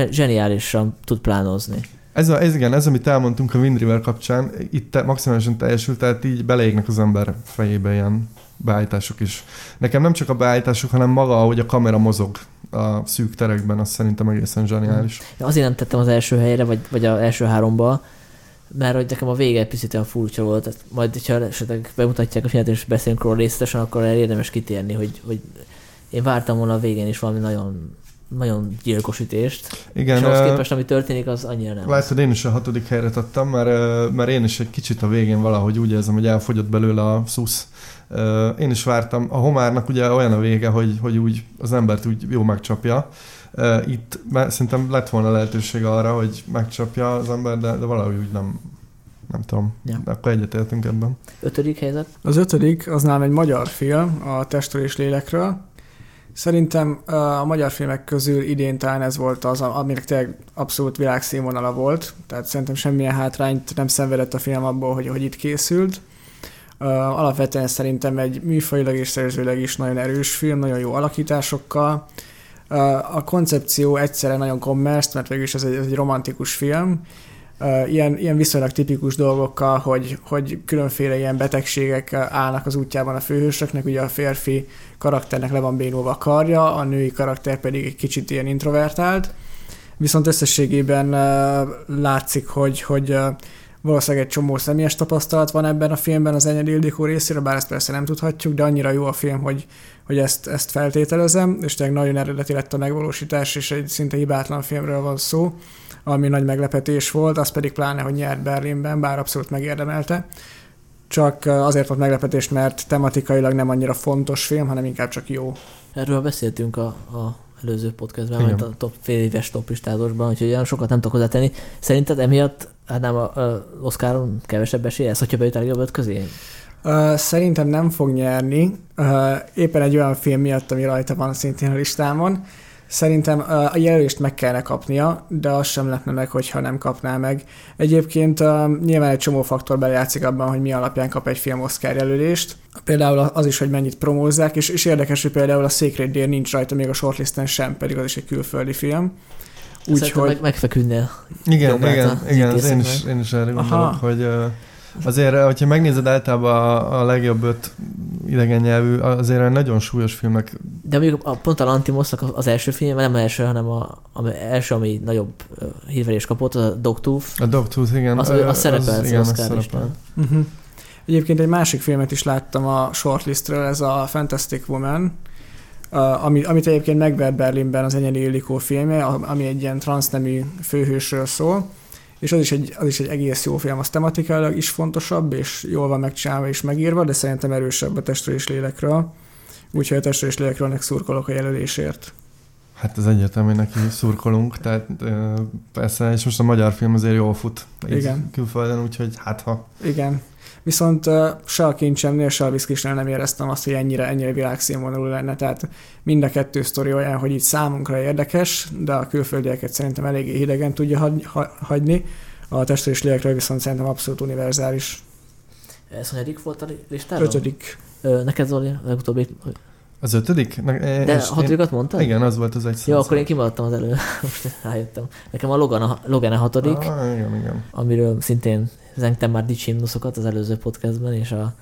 zseniálisan tud plánozni. Ez, a, ez igen, ez, amit elmondtunk a Wind River kapcsán, itt maximálisan teljesült, tehát így beleégnek az ember fejébe ilyen beállítások is. Nekem nem csak a beállítások, hanem maga, ahogy a kamera mozog a szűk terekben, az szerintem egészen zseniális. Én azért nem tettem az első helyre, vagy, vagy az első háromba, mert hogy nekem a vége egy picit olyan furcsa volt. Tehát majd, hogyha esetleg bemutatják a filmet és beszélünk róla részletesen, akkor érdemes kitérni, hogy, hogy én vártam volna a végén is valami nagyon, nagyon gyilkos ütést. Igen, és ahhoz ö, képest, ami történik, az annyira nem. Látod, én is a hatodik helyre tettem, mert, mert én is egy kicsit a végén valahogy úgy érzem, hogy elfogyott belőle a szusz. Én is vártam. A homárnak ugye olyan a vége, hogy, hogy úgy az embert úgy jó megcsapja. Itt már szerintem lett volna lehetőség arra, hogy megcsapja az ember, de, de valahogy úgy nem, nem tudom. Ja. Akkor egyetértünk ebben. Ötödik helyzet? Az ötödik, az nálam egy magyar film, a Testről és Lélekről. Szerintem a magyar filmek közül idén talán ez volt az, aminek tényleg abszolút világszínvonala volt, tehát szerintem semmilyen hátrányt nem szenvedett a film abból, hogy, hogy itt készült. Alapvetően szerintem egy műfajilag és szerzőleg is nagyon erős film, nagyon jó alakításokkal. A koncepció egyszerre nagyon kommerszt, mert végül is ez egy, ez egy romantikus film, ilyen, ilyen viszonylag tipikus dolgokkal, hogy, hogy különféle ilyen betegségek állnak az útjában a főhősöknek, ugye a férfi karakternek le van bénulva a karja, a női karakter pedig egy kicsit ilyen introvertált, viszont összességében látszik, hogy, hogy valószínűleg egy csomó személyes tapasztalat van ebben a filmben az Enyedi Ildikó részéről, bár ezt persze nem tudhatjuk, de annyira jó a film, hogy, hogy ezt, ezt feltételezem, és tényleg nagyon eredeti lett a megvalósítás, és egy szinte hibátlan filmről van szó, ami nagy meglepetés volt, az pedig pláne, hogy nyert Berlinben, bár abszolút megérdemelte. Csak azért volt meglepetés, mert tematikailag nem annyira fontos film, hanem inkább csak jó. Erről beszéltünk a, a előző podcastben, mert a top, fél éves toplistázósban, úgyhogy olyan sokat nem tudok hozzátenni. Szerinted emiatt hát nem a, a Oscaron kevesebb esély lesz, hogyha bejut a legjobb közé? Szerintem nem fog nyerni, ö, éppen egy olyan film miatt, ami rajta van szintén a listámon. Szerintem a jelölést meg kellene kapnia, de az sem lehetne meg, hogyha nem kapná meg. Egyébként uh, nyilván egy csomó faktor bejátszik abban, hogy mi alapján kap egy film Oscar jelölést. Például az is, hogy mennyit promózzák, és, és érdekes, hogy például a Sacred Deer nincs rajta még a shortlisten sem, pedig az is egy külföldi film. Úgyhogy... Meg, megfeküdnél. Igen, igen, igen, én is, én is erre gondolok, Aha. hogy uh, Azért, hogyha megnézed általában a, a legjobb öt idegen nyelvű, azért nagyon súlyos filmek. De mondjuk a, pont a Lantimosnak az első film, nem az első, hanem a, a első, ami nagyobb hírverés kapott, az a Dogtooth. A Dogtooth, igen. Az, az, az szerepel az, igen, Oscar szerepel. Uh-huh. Egyébként egy másik filmet is láttam a shortlistről, ez a Fantastic Woman, ami, amit egyébként megvert Berlinben az Enyedi Illikó filmje, ami egy ilyen transznemű főhősről szól és az is, egy, az is egy egész jó film, az tematikailag is fontosabb, és jól van megcsinálva és megírva, de szerintem erősebb a testről és lélekről. Úgyhogy a testről és lélekről szurkolok a jelölésért. Hát ez egyértelmű, neki szurkolunk, tehát persze, és most a magyar film azért jól fut Igen. külföldön, úgyhogy hát ha. Igen. Viszont se a kincsemnél, se a viszkisnél nem éreztem azt, hogy ennyire, ennyire világszínvonalú lenne, tehát mind a kettő sztori olyan, hogy így számunkra érdekes, de a külföldieket szerintem eléggé hidegen tudja hagy, hagyni, a testre és lélekről viszont szerintem abszolút univerzális. Ez hanyadik volt a listában? Ötödik. Neked Zoli, a legutóbbi... Az ötödik? Ne, De a hatodikat mondtad? Igen, az volt az egy Jó, akkor én kimaradtam az elő. Most rájöttem. Nekem a Logan a, Logan a hatodik. Ah, igen, igen. Amiről szintén zengtem már dicsimnuszokat az előző podcastben, és a,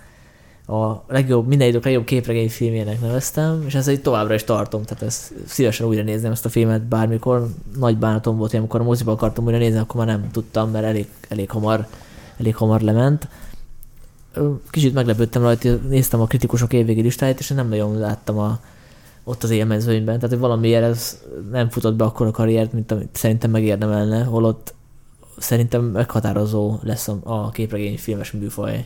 a legjobb, minden idők legjobb képregény filmjének neveztem, és ezt egy továbbra is tartom, tehát ezt szívesen újra nézem ezt a filmet bármikor. Nagy bánatom volt, hogy amikor a moziba akartam újra nézni, akkor már nem tudtam, mert elég, elég hamar, elég hamar lement. Kicsit meglepődtem rajta, néztem a kritikusok évvégi listáját, és nem nagyon láttam a, ott az élmezőnyben, tehát hogy valamiért ez nem futott be akkor a karriert, mint amit szerintem megérdemelne, holott szerintem meghatározó lesz a, a képregény filmes műfaj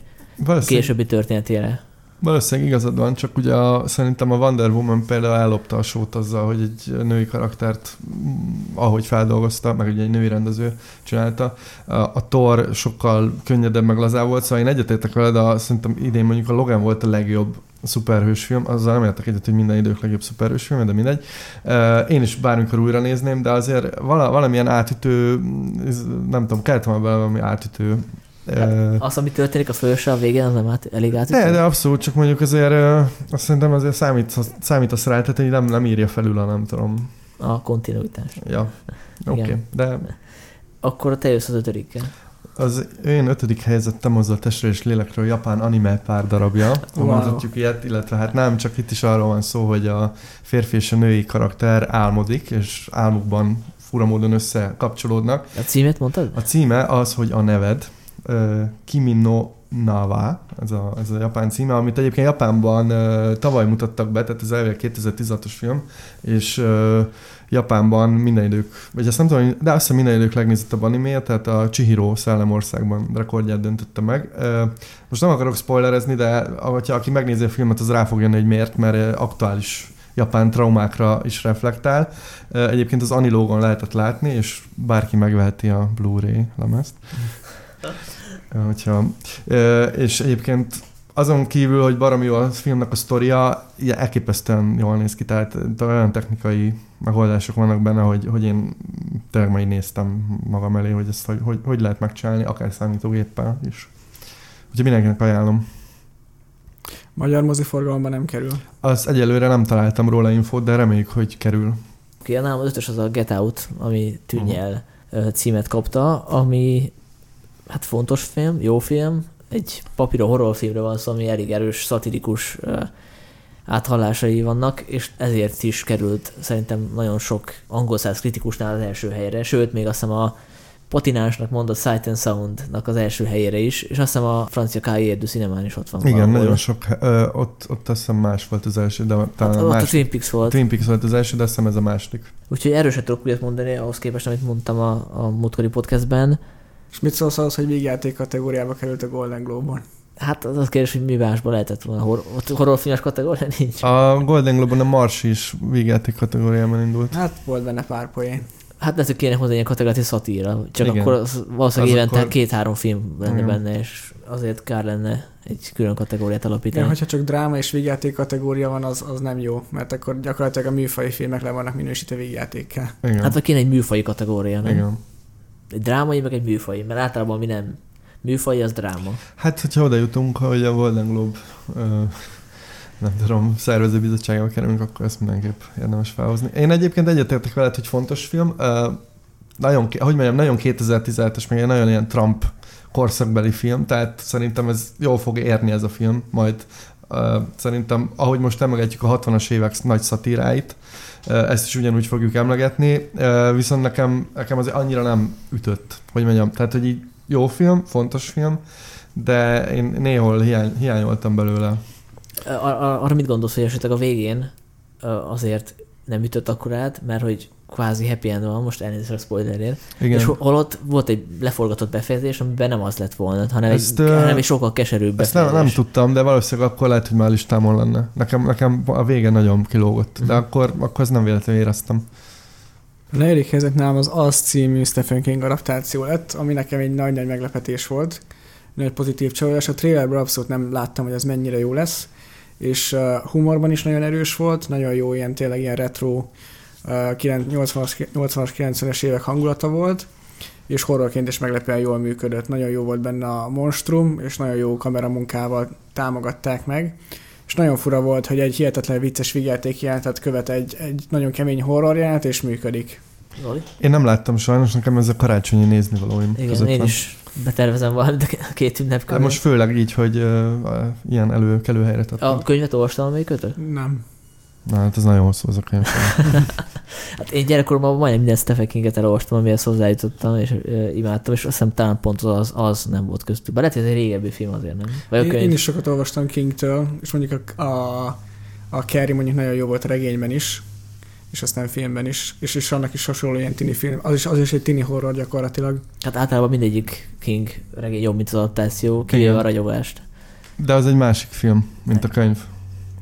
későbbi történetére. Valószínűleg igazad van, csak ugye a, szerintem a Wonder Woman például ellopta a sót azzal, hogy egy női karaktert, mm, ahogy feldolgozta, meg ugye egy női rendező csinálta. A, a Thor sokkal könnyedebb, meg lazább volt, szóval én egyetértek veled, de szerintem idén mondjuk a Logan volt a legjobb szuperhős film, azzal nem értek egyet, hogy minden idők legjobb szuperhős film, de mindegy. Én is bármikor újra nézném, de azért valamilyen átütő, nem tudom, kellett volna valami átütő Uh, az, ami történik a fősre a végén, az nem át, elég átütő? De, de abszolút, csak mondjuk azért azt szerintem azért számít, számít a rá, tehát nem, nem írja felül a nem tudom. A kontinuitás. Ja, oké, okay. de... Akkor te jössz az ötödikkel. Az én ötödik helyzetem az a testre és lélekről japán anime pár darabja, wow. mondhatjuk ilyet, illetve hát nem, csak itt is arról van szó, hogy a férfi és a női karakter álmodik, és álmukban fura módon összekapcsolódnak. A címet mondtad? A címe az, hogy a neved, uh, Kimi no Nava, ez a, ez a japán címe, amit egyébként Japánban uh, tavaly mutattak be, tehát ez elvileg 2016-os film, és uh, Japánban minden idők, vagy ezt nem tudom, de azt hiszem minden idők legnézettebb animé, tehát a Chihiro Szellemországban rekordját döntötte meg. Most nem akarok spoilerezni, de ha aki megnézi a filmet, az rá fog jönni, hogy miért, mert aktuális japán traumákra is reflektál. Egyébként az Anilógon lehetett látni, és bárki megveheti a Blu-ray lemezt. Hogyha, és egyébként azon kívül, hogy baromi jó a filmnek a sztoria, elképesztően jól néz ki, tehát olyan technikai megoldások vannak benne, hogy, hogy én tényleg néztem magam elé, hogy ezt hogy, hogy, hogy lehet megcsinálni, akár számítógéppel is. Úgyhogy mindenkinek ajánlom. Magyar moziforgalomban nem kerül? Az egyelőre nem találtam róla infót, de reméljük, hogy kerül. Oké, okay, az ötös az a Get Out, ami Tűnyel uh-huh. címet kapta, ami hát fontos film, jó film, egy papíron horrorfilmre van szó, ami elég erős, szatirikus áthallásai vannak, és ezért is került szerintem nagyon sok angol száz kritikusnál az első helyre, sőt, még azt hiszem a patinánsnak mondott Sight and Sound-nak az első helyére is, és azt hiszem a francia Cahiers du Cinemán is ott van. Igen, valahol. nagyon sok, ö, ott, ott azt hiszem más volt az első, de talán hát, a, más, a Twin Peaks volt. Twin Peaks volt az első, de azt hiszem ez a második. Úgyhogy erőset tudok úgy mondani, ahhoz képest, amit mondtam a, a múltkori podcastben, és mit szólsz ahhoz, hogy végjáték kategóriába került a Golden Globe-on? Hát az az kérdés, hogy mi másból lehetett volna. Hor- horrorfilmes kategória nincs. A Golden Globe-on a Mars is végjáték kategóriában indult. Hát volt benne pár poén. Hát lehet, hogy kéne hozzá ilyen kategóriát, hogy szatíra. Csak Igen. akkor az, valószínűleg Az évente akkor- két-három film lenne Igen. benne, és azért kár lenne egy külön kategóriát Igen, alapítani. hogyha csak dráma és végjáték kategória van, az, az nem jó, mert akkor gyakorlatilag a műfai filmek le vannak minősítve végjátékkel. Igen. Hát vagy kéne egy műfai kategória, nem? Igen. Egy drámai, meg egy műfai, mert általában mi nem műfai, az dráma. Hát, hogyha oda jutunk, hogy a Golden Globe ö, nem tudom, szervezőbizottságába kerülünk, akkor ezt mindenképp érdemes felhozni. Én egyébként egyetértek veled, hogy fontos film. Nagyon, hogy mondjam, nagyon 2017-es, meg egy nagyon ilyen Trump korszakbeli film, tehát szerintem ez jól fog érni ez a film, majd szerintem, ahogy most emlegetjük a 60-as évek nagy szatíráit, ezt is ugyanúgy fogjuk emlegetni, viszont nekem, nekem az annyira nem ütött, hogy mondjam, tehát, hogy így jó film, fontos film, de én néhol hiány, hiányoltam belőle. Ar- ar- arra mit gondolsz, hogy esetleg a végén azért nem ütött akkorát, mert hogy kvázi happy end van, most elnézést a spoilerért, Igen. és hol- holott volt egy leforgatott befejezés, amiben nem az lett volna, hanem, Ezt, egy, hanem egy sokkal keserűbb Ezt nem, befejezés. nem tudtam, de valószínűleg akkor lehet, hogy már listámon lenne. Nekem, nekem a vége nagyon kilógott, de Mhm. akkor, akkor ezt nem véletlenül éreztem. A negyedik helyzet nálam az Az című Stephen King adaptáció lett, ami nekem egy nagy-nagy meglepetés volt. Nagy pozitív csalódás. A trailerből abszolút nem láttam, hogy ez mennyire jó lesz. És humorban is nagyon erős volt, nagyon jó ilyen tényleg ilyen retro uh, 80-as, 80-as 90-es évek hangulata volt, és horrorként is meglepően jól működött. Nagyon jó volt benne a monstrum, és nagyon jó kameramunkával támogatták meg. És nagyon fura volt, hogy egy hihetetlen vicces vigyáték jelentet követ egy, egy nagyon kemény horror jelenet, és működik. Zoli? Én nem láttam sajnos, nekem ez a karácsonyi nézni valóim Igen, között én van. is betervezem valamit a két ünnep Hát körül. most főleg így, hogy uh, ilyen előkelő helyre A tettem. könyvet olvastam amelyikötől? Nem. Na, hát ez nagyon hosszú az a könyv. Hát én gyerekkoromban majdnem minden Stephen Kinget elolvastam, amihez hozzájutottam, és ö, imádtam, és azt hiszem talán pont az, az nem volt köztük. Bár lehet, hogy ez egy régebbi film azért, nem? Vagy Én, könyv. én is sokat olvastam Kingtől, és mondjuk a, a, a Carrie mondjuk nagyon jó volt a regényben is, és aztán filmben is, és, és annak is hasonló ilyen tini film. Az is, az is egy tini horror gyakorlatilag. Hát általában mindegyik King regény jobb, mint az adaptáció, kivéve a ragyogást. De az egy másik film, mint a könyv.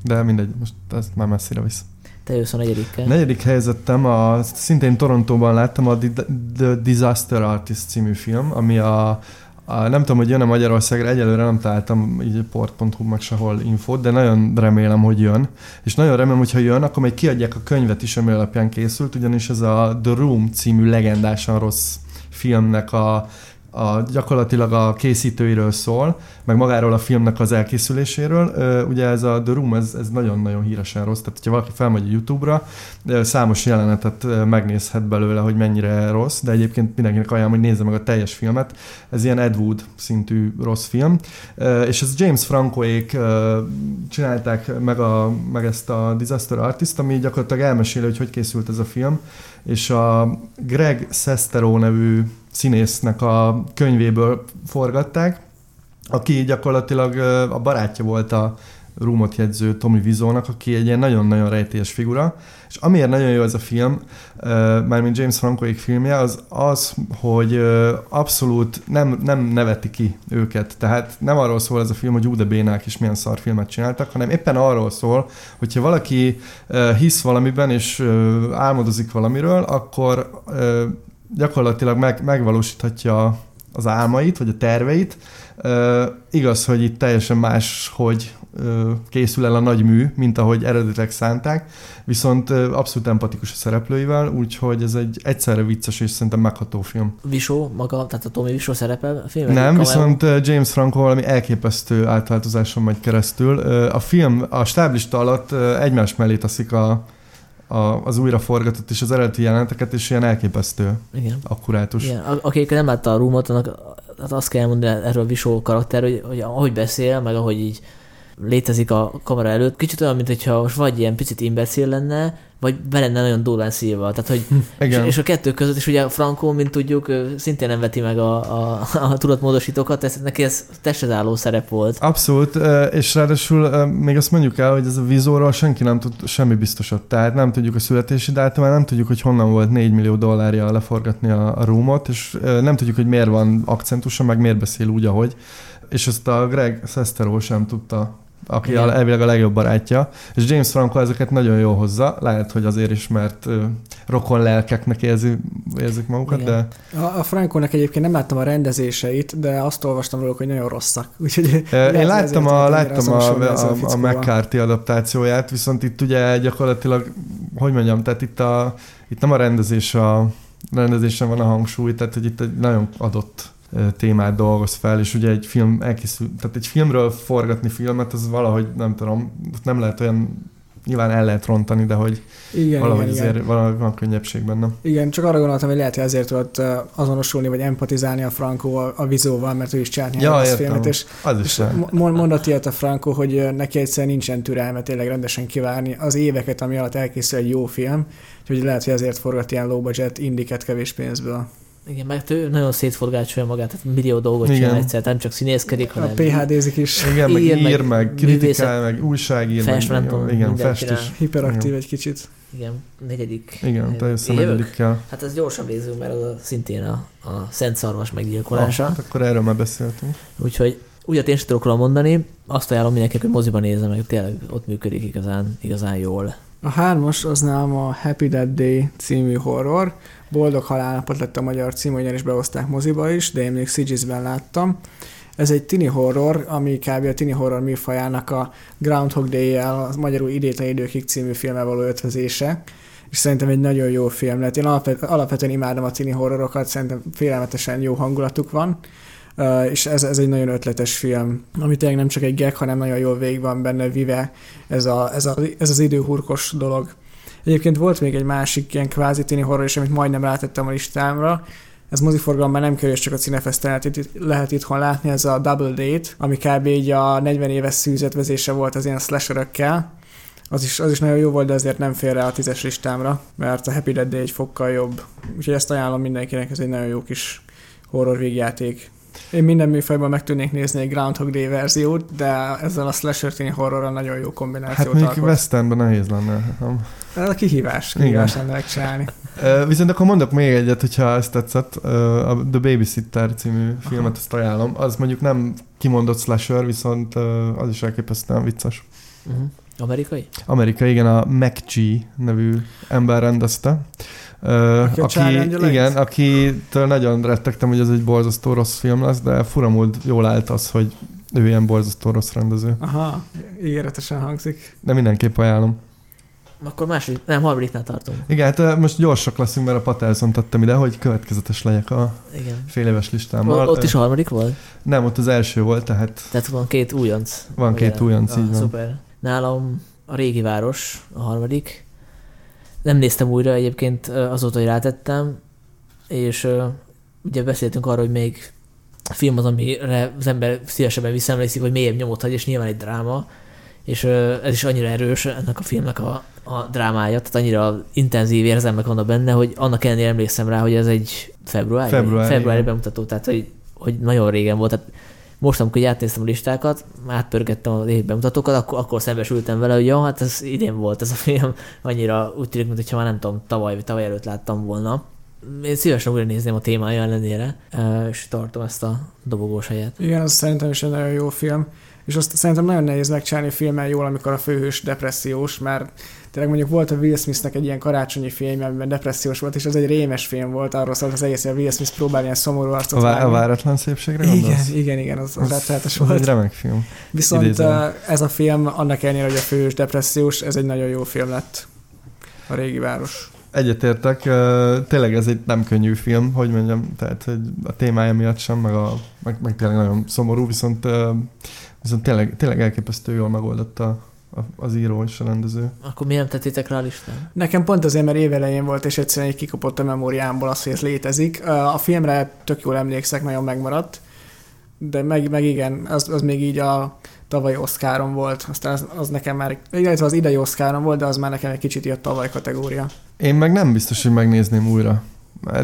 De mindegy, most ez már messzire visz. Te jössz a negyedikkel. Negyedik helyzetem, a, szintén Torontóban láttam a The, Disaster Artist című film, ami a, a nem tudom, hogy jön-e Magyarországra, egyelőre nem találtam így port.hu meg sehol infót, de nagyon remélem, hogy jön. És nagyon remélem, hogy ha jön, akkor még kiadják a könyvet is, ami alapján készült, ugyanis ez a The Room című legendásan rossz filmnek a, a gyakorlatilag a készítőiről szól, meg magáról a filmnek az elkészüléséről. Ugye ez a The Room, ez, ez nagyon-nagyon híresen rossz, tehát ha valaki felmegy a YouTube-ra, számos jelenetet megnézhet belőle, hogy mennyire rossz, de egyébként mindenkinek ajánlom, hogy nézze meg a teljes filmet. Ez ilyen Ed Wood szintű rossz film. És ez James Francoék csinálták meg, a, meg ezt a Disaster Artist, ami gyakorlatilag elmeséli, hogy hogy készült ez a film, és a Greg Sestero nevű színésznek a könyvéből forgatták, aki gyakorlatilag a barátja volt a Rumot jegyző Tommy Vizónak, aki egy ilyen nagyon-nagyon rejtélyes figura, és amiért nagyon jó ez a film, mármint James Francoék filmje, az az, hogy abszolút nem, nem neveti ki őket. Tehát nem arról szól ez a film, hogy ú, de bénák is milyen szar filmet csináltak, hanem éppen arról szól, hogyha valaki hisz valamiben és álmodozik valamiről, akkor gyakorlatilag meg, megvalósíthatja az álmait, vagy a terveit. Uh, igaz, hogy itt teljesen más, hogy uh, készül el a nagy mű, mint ahogy eredetileg szánták, viszont uh, abszolút empatikus a szereplőivel, úgyhogy ez egy egyszerre vicces és szerintem megható film. Visó maga, tehát a Tommy Visó szerepel a filmben? Nem, viszont James Franco valami elképesztő átváltozáson megy keresztül. Uh, a film, a stáblista alatt uh, egymás mellé taszik a, a, az újraforgatott és az eredeti jeleneteket, és ilyen elképesztő, Igen. akkurátus. Igen, a- aki nem látta a Roomot, annak hát azt kell mondani erről a Visó karakter, hogy, hogy ahogy beszél, meg ahogy így létezik a kamera előtt, kicsit olyan, mint hogyha most vagy ilyen picit imbecil lenne, vagy be lenne nagyon durván szívva. Tehát, hogy és, Igen. és, a kettő között is ugye Franco, mint tudjuk, szintén nem veti meg a, a, a tudatmódosítókat, ez, neki ez testhez álló szerep volt. Abszolút, és ráadásul még azt mondjuk el, hogy ez a vízóról senki nem tud semmi biztosat. Tehát nem tudjuk a születési dátumát, nem tudjuk, hogy honnan volt 4 millió dollárja leforgatni a, a roomot, és nem tudjuk, hogy miért van akcentusa, meg miért beszél úgy, ahogy. És ezt a Greg Sestero sem tudta aki Igen. a, elvileg a legjobb barátja, és James Franco ezeket nagyon jól hozza, lehet, hogy azért is, mert rokon lelkeknek érzi érzik magukat, Igen. de A, a Frankónak egyébként nem láttam a rendezéseit, de azt olvastam róluk, hogy nagyon rosszak. Úgyhogy Én láttam, a, láttam a, a, a fickóval. McCarthy adaptációját, viszont itt ugye gyakorlatilag, hogy mondjam, tehát itt, a, itt nem a rendezés a rendezésen van a hangsúly, tehát hogy itt egy nagyon adott témát dolgoz fel, és ugye egy film elkészül, tehát egy filmről forgatni filmet, az valahogy nem tudom, nem lehet olyan, nyilván el lehet rontani, de hogy Igen, valahogy igen, igen. azért valahogy van könnyebbség benne. Igen, csak arra gondoltam, hogy lehet, hogy ezért tudott azonosulni, vagy empatizálni a Franco a, a vizóval, mert ő is csinált Ja, ja, a értem. filmet, és, Az is és mondott ilyet a Franco, hogy neki egyszerűen nincsen türelme tényleg rendesen kivárni az éveket, ami alatt elkészül egy jó film, úgyhogy lehet, hogy ezért forgat ilyen low budget indiket kevés pénzből. Igen, mert ő nagyon szétforgácsolja magát, tehát millió dolgot Igen. csinál egyszer, nem csak színészkedik, A hanem PHD-zik is Igen, meg ír, ír, meg kritikál, meg újságír, fest, meg, tudom, igen, fest is. hiperaktív Igen. egy kicsit. Igen, negyedik. Igen, teljesen negyedikkel. Hát ez gyorsan nézzünk, mert az a, szintén a, a Szent Szarvas meggyilkolása. Ah, hát akkor erről már beszéltünk. Úgyhogy úgyat én sem tudok róla mondani, azt ajánlom mindenkinek, hogy moziban nézze meg, tényleg ott működik igazán, igazán jól. A hármas az nálam a Happy Dead Day című horror. Boldog halálnapot lett a magyar cím, ugyanis is behozták moziba is, de én még Sigis-ben láttam. Ez egy tini horror, ami kb. a tini horror műfajának a Groundhog Day-jel, a magyarul idétlen időkig című filmmel való ötvözése. És szerintem egy nagyon jó film lett. Én alapvet, alapvetően imádom a tini horrorokat, szerintem félelmetesen jó hangulatuk van. És ez, ez egy nagyon ötletes film, ami tényleg nem csak egy gag, hanem nagyon jól végig van benne vive ez, a, ez, a, ez az időhurkos dolog. Egyébként volt még egy másik ilyen kvázi tini horror is, amit majdnem rátettem a listámra. Ez moziforgalomban nem kerül, csak a Cinefesten lehet, lehet itthon látni, ez a Double Date, ami kb. így a 40 éves szűzetvezése volt az ilyen slasherökkel. Az is, az is nagyon jó volt, de azért nem fér rá a tízes listámra, mert a Happy Dead Day egy fokkal jobb. Úgyhogy ezt ajánlom mindenkinek, ez egy nagyon jó kis horror végjáték. Én minden műfajban meg tudnék nézni egy Groundhog Day verziót, de ezzel a slasher tini horrorral nagyon jó Hát kombinációt mondjuk. Westernben nehéz lenne. Nem? Ez a kihívás, kihívás lenne megcsinálni. Viszont akkor mondok még egyet, hogyha ezt tetszett. A The Babysitter című filmet, ezt ajánlom. Az mondjuk nem kimondott slasher, viszont az is elképesztően vicces. Uh-huh. Amerikai? Amerika, igen, a MacG nevű ember rendezte. Aki a Charlie Angelait? igen, akitől nagyon rettegtem, hogy ez egy borzasztó rossz film lesz, de furamúlt jól állt az, hogy ő ilyen borzasztó rossz rendező. Aha, ígéretesen hangzik. De mindenképp ajánlom. Akkor második, nem, harmadiknál tartunk. Igen, hát most gyorsak leszünk, mert a Patelson tettem ide, hogy következetes legyek a Igen. fél éves listámmal. Ott, is a harmadik volt? Nem, ott az első volt, tehát Tehát van két újonc. Van két Ugye? újonc, így van. Szuper. Nálam a régi város, a harmadik. Nem néztem újra egyébként azóta, hogy rátettem, és ugye beszéltünk arról, hogy még film az, amire az ember szívesebben visszaemlékszik, hogy mélyebb nyomot hagy, és nyilván egy dráma, és ez is annyira erős ennek a filmnek a, a drámája, tehát annyira intenzív érzelmek vannak benne, hogy annak ellenére emlékszem rá, hogy ez egy Februári, februári igen. bemutató, tehát hogy, hogy nagyon régen volt, tehát most, amikor átnéztem a listákat, átpörgettem az évi bemutatókat, akkor, akkor szembesültem vele, hogy jó, hát ez idén volt ez a film, annyira úgy tűnik, mintha már nem tudom, tavaly vagy tavaly előtt láttam volna. Én szívesen újra nézném a témája ellenére, és tartom ezt a dobogós helyet. Igen, az szerintem is egy nagyon jó film. És azt szerintem nagyon nehéz megcsinálni filmmel jól, amikor a főhős depressziós, mert tényleg mondjuk volt a Will Smithnek egy ilyen karácsonyi film, amiben depressziós volt, és az egy rémes film volt, arról szólt az egész, hogy a Will Smith próbál ilyen szomorú arcot a, vá- a váratlan szépségre igen, gondolsz? igen, igen, az, az rettenetes az volt. egy remek film. Viszont idézem. ez a film, annak ellenére, hogy a főhős depressziós, ez egy nagyon jó film lett. A régi város. Egyetértek, tényleg ez egy nem könnyű film, hogy mondjam, tehát hogy a témája miatt sem, meg, a, meg, meg tényleg nagyon szomorú, viszont, viszont tényleg, tényleg elképesztő jól megoldotta az író és a rendező. Akkor miért nem tettétek rá a listán? Nekem pont azért, mert évelején volt, és egyszerűen egy kikopott a memóriámból az, hogy ez létezik. A filmre tök jól emlékszek, nagyon megmaradt, de meg, meg igen, az, az még így a tavalyi Oscaron volt, aztán az, az nekem már, illetve az idei Oscaron volt, de az már nekem egy kicsit ilyen tavaly kategória. Én meg nem biztos, hogy megnézném újra.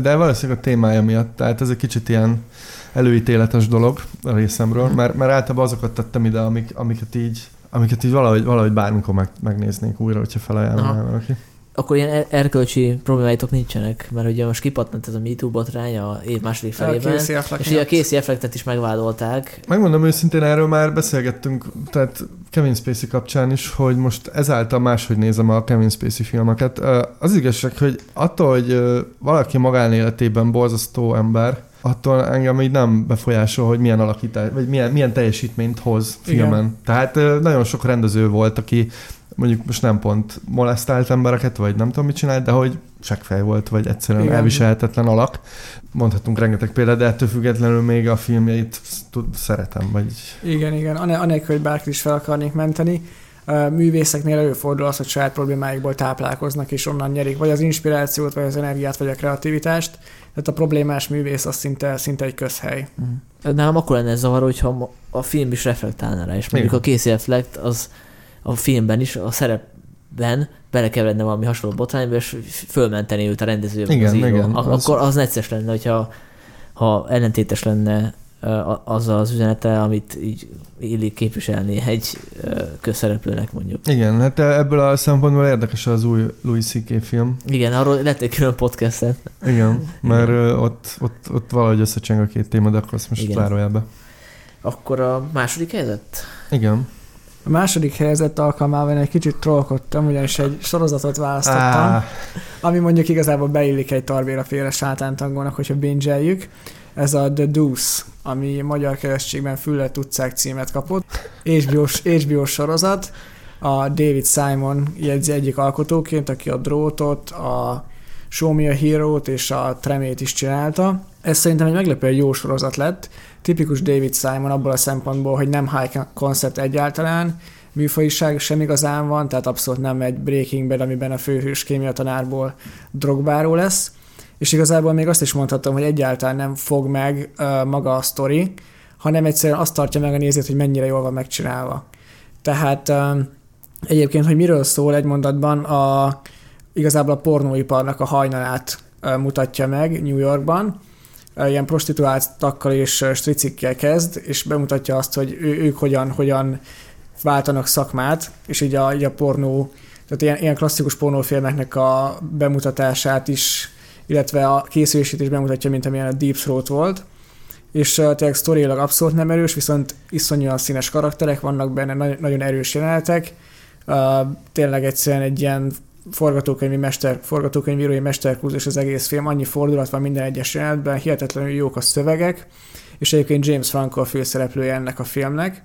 De valószínűleg a témája miatt, tehát ez egy kicsit ilyen előítéletes dolog a részemről, Mhm. mert, mert általában azokat tettem ide, amik, amiket így amiket így valahogy, valahogy bármikor meg, megnéznék újra, hogyha felajánlom valaki. akkor ilyen er- erkölcsi problémáitok nincsenek, mert ugye most kipattant ez a MeToo botrány a év második felében, Affleck és ugye a. Casey Afflecket is megvádolták. Megmondom őszintén, erről már beszélgettünk, tehát Kevin Spacey kapcsán is, hogy most ezáltal máshogy nézem a Kevin Spacey filmeket. Az igazság, hogy attól, hogy valaki magánéletében borzasztó ember, attól engem így nem befolyásol, hogy milyen alakítás, vagy milyen, milyen teljesítményt hoz filmen. Igen. Tehát nagyon sok rendező volt, aki mondjuk most nem pont molesztált embereket, vagy nem tudom mit csinált, de hogy seggfej volt, vagy egyszerűen Igen. elviselhetetlen alak. Mondhatunk rengeteg példát, de ettől függetlenül még a filmjeit tud- szeretem, vagy Igen, igen. Anélkül, hogy bárkit is fel akarnék menteni, művészeknél előfordul az, hogy saját problémáikból táplálkoznak, és onnan nyerik vagy az inspirációt, vagy az energiát, vagy a kreativitást. Tehát a problémás művész az szinte, szinte egy közhely. Nálam akkor lenne ez zavaró, hogyha a film is reflektálna rá, és mondjuk Igen. a Casey Affleck az a filmben is, a szerepben belekeveredne valami hasonló botrányba, és fölmenteni őt a rendező Igen, az író. igen, Ak- az- Akkor az necces lenne, hogyha ha ellentétes lenne az az üzenete, amit így illik képviselni egy közszereplőnek mondjuk. Igen, hát ebből a szempontból érdekes az új Louis C.K. film. Igen, arról lett egy külön podcastet. Igen, mert ö, ott, ott, ott valahogy összecseng a két téma, de akkor azt most Igen. zárójelbe. Akkor a második helyzet? Igen. A második helyzet alkalmával én egy kicsit trollkodtam, ugyanis egy sorozatot választottam, Á, ami mondjuk igazából beillik egy tarbéra félre sátántangónak, hogyha bingeljük. Ez a The Deuce, ami magyar keresztségben Füllet utcák címet kapott. HBO, HBO sorozat. A David Simon jegyzi egyik alkotóként, aki a Drótot, a Show Me a Hero-t és a Tremét is csinálta. Ez szerintem egy meglepően jó sorozat lett. Tipikus David Simon abból a szempontból, hogy nem high concept egyáltalán, műfajiság sem igazán van, tehát abszolút nem egy Breaking Bad, amiben a főhős kémia tanárból drogbáró lesz. És igazából még azt is mondhatom, hogy egyáltalán nem fog meg uh, maga a sztori, hanem egyszerűen azt tartja meg a nézőt, hogy mennyire jól van megcsinálva. Tehát um, egyébként, hogy miről szól egy mondatban, a, igazából a pornóiparnak a hajnalát uh, mutatja meg New Yorkban, Uh, ilyen prostituáltakkal és uh, stricikkel kezd, és bemutatja azt, hogy ő, ők hogyan, hogyan váltanak szakmát, és így a, így a pornó, tehát ilyen, ilyen klasszikus pornófilmeknek a bemutatását is, illetve a készülését is bemutatja, mint amilyen a Deep Throat volt. És tényleg sztoriailag abszolút nem erős, viszont iszonyúan színes karakterek vannak benne, nagy, nagyon erős jelenetek. Uh, tényleg egyszerűen egy ilyen forgatókönyvi mester, forgatókönyvírói mesterkúzus az egész film, annyi fordulat van minden egyes jelenetben, hihetetlenül jók a szövegek, és egyébként James Franco a főszereplője ennek a filmnek.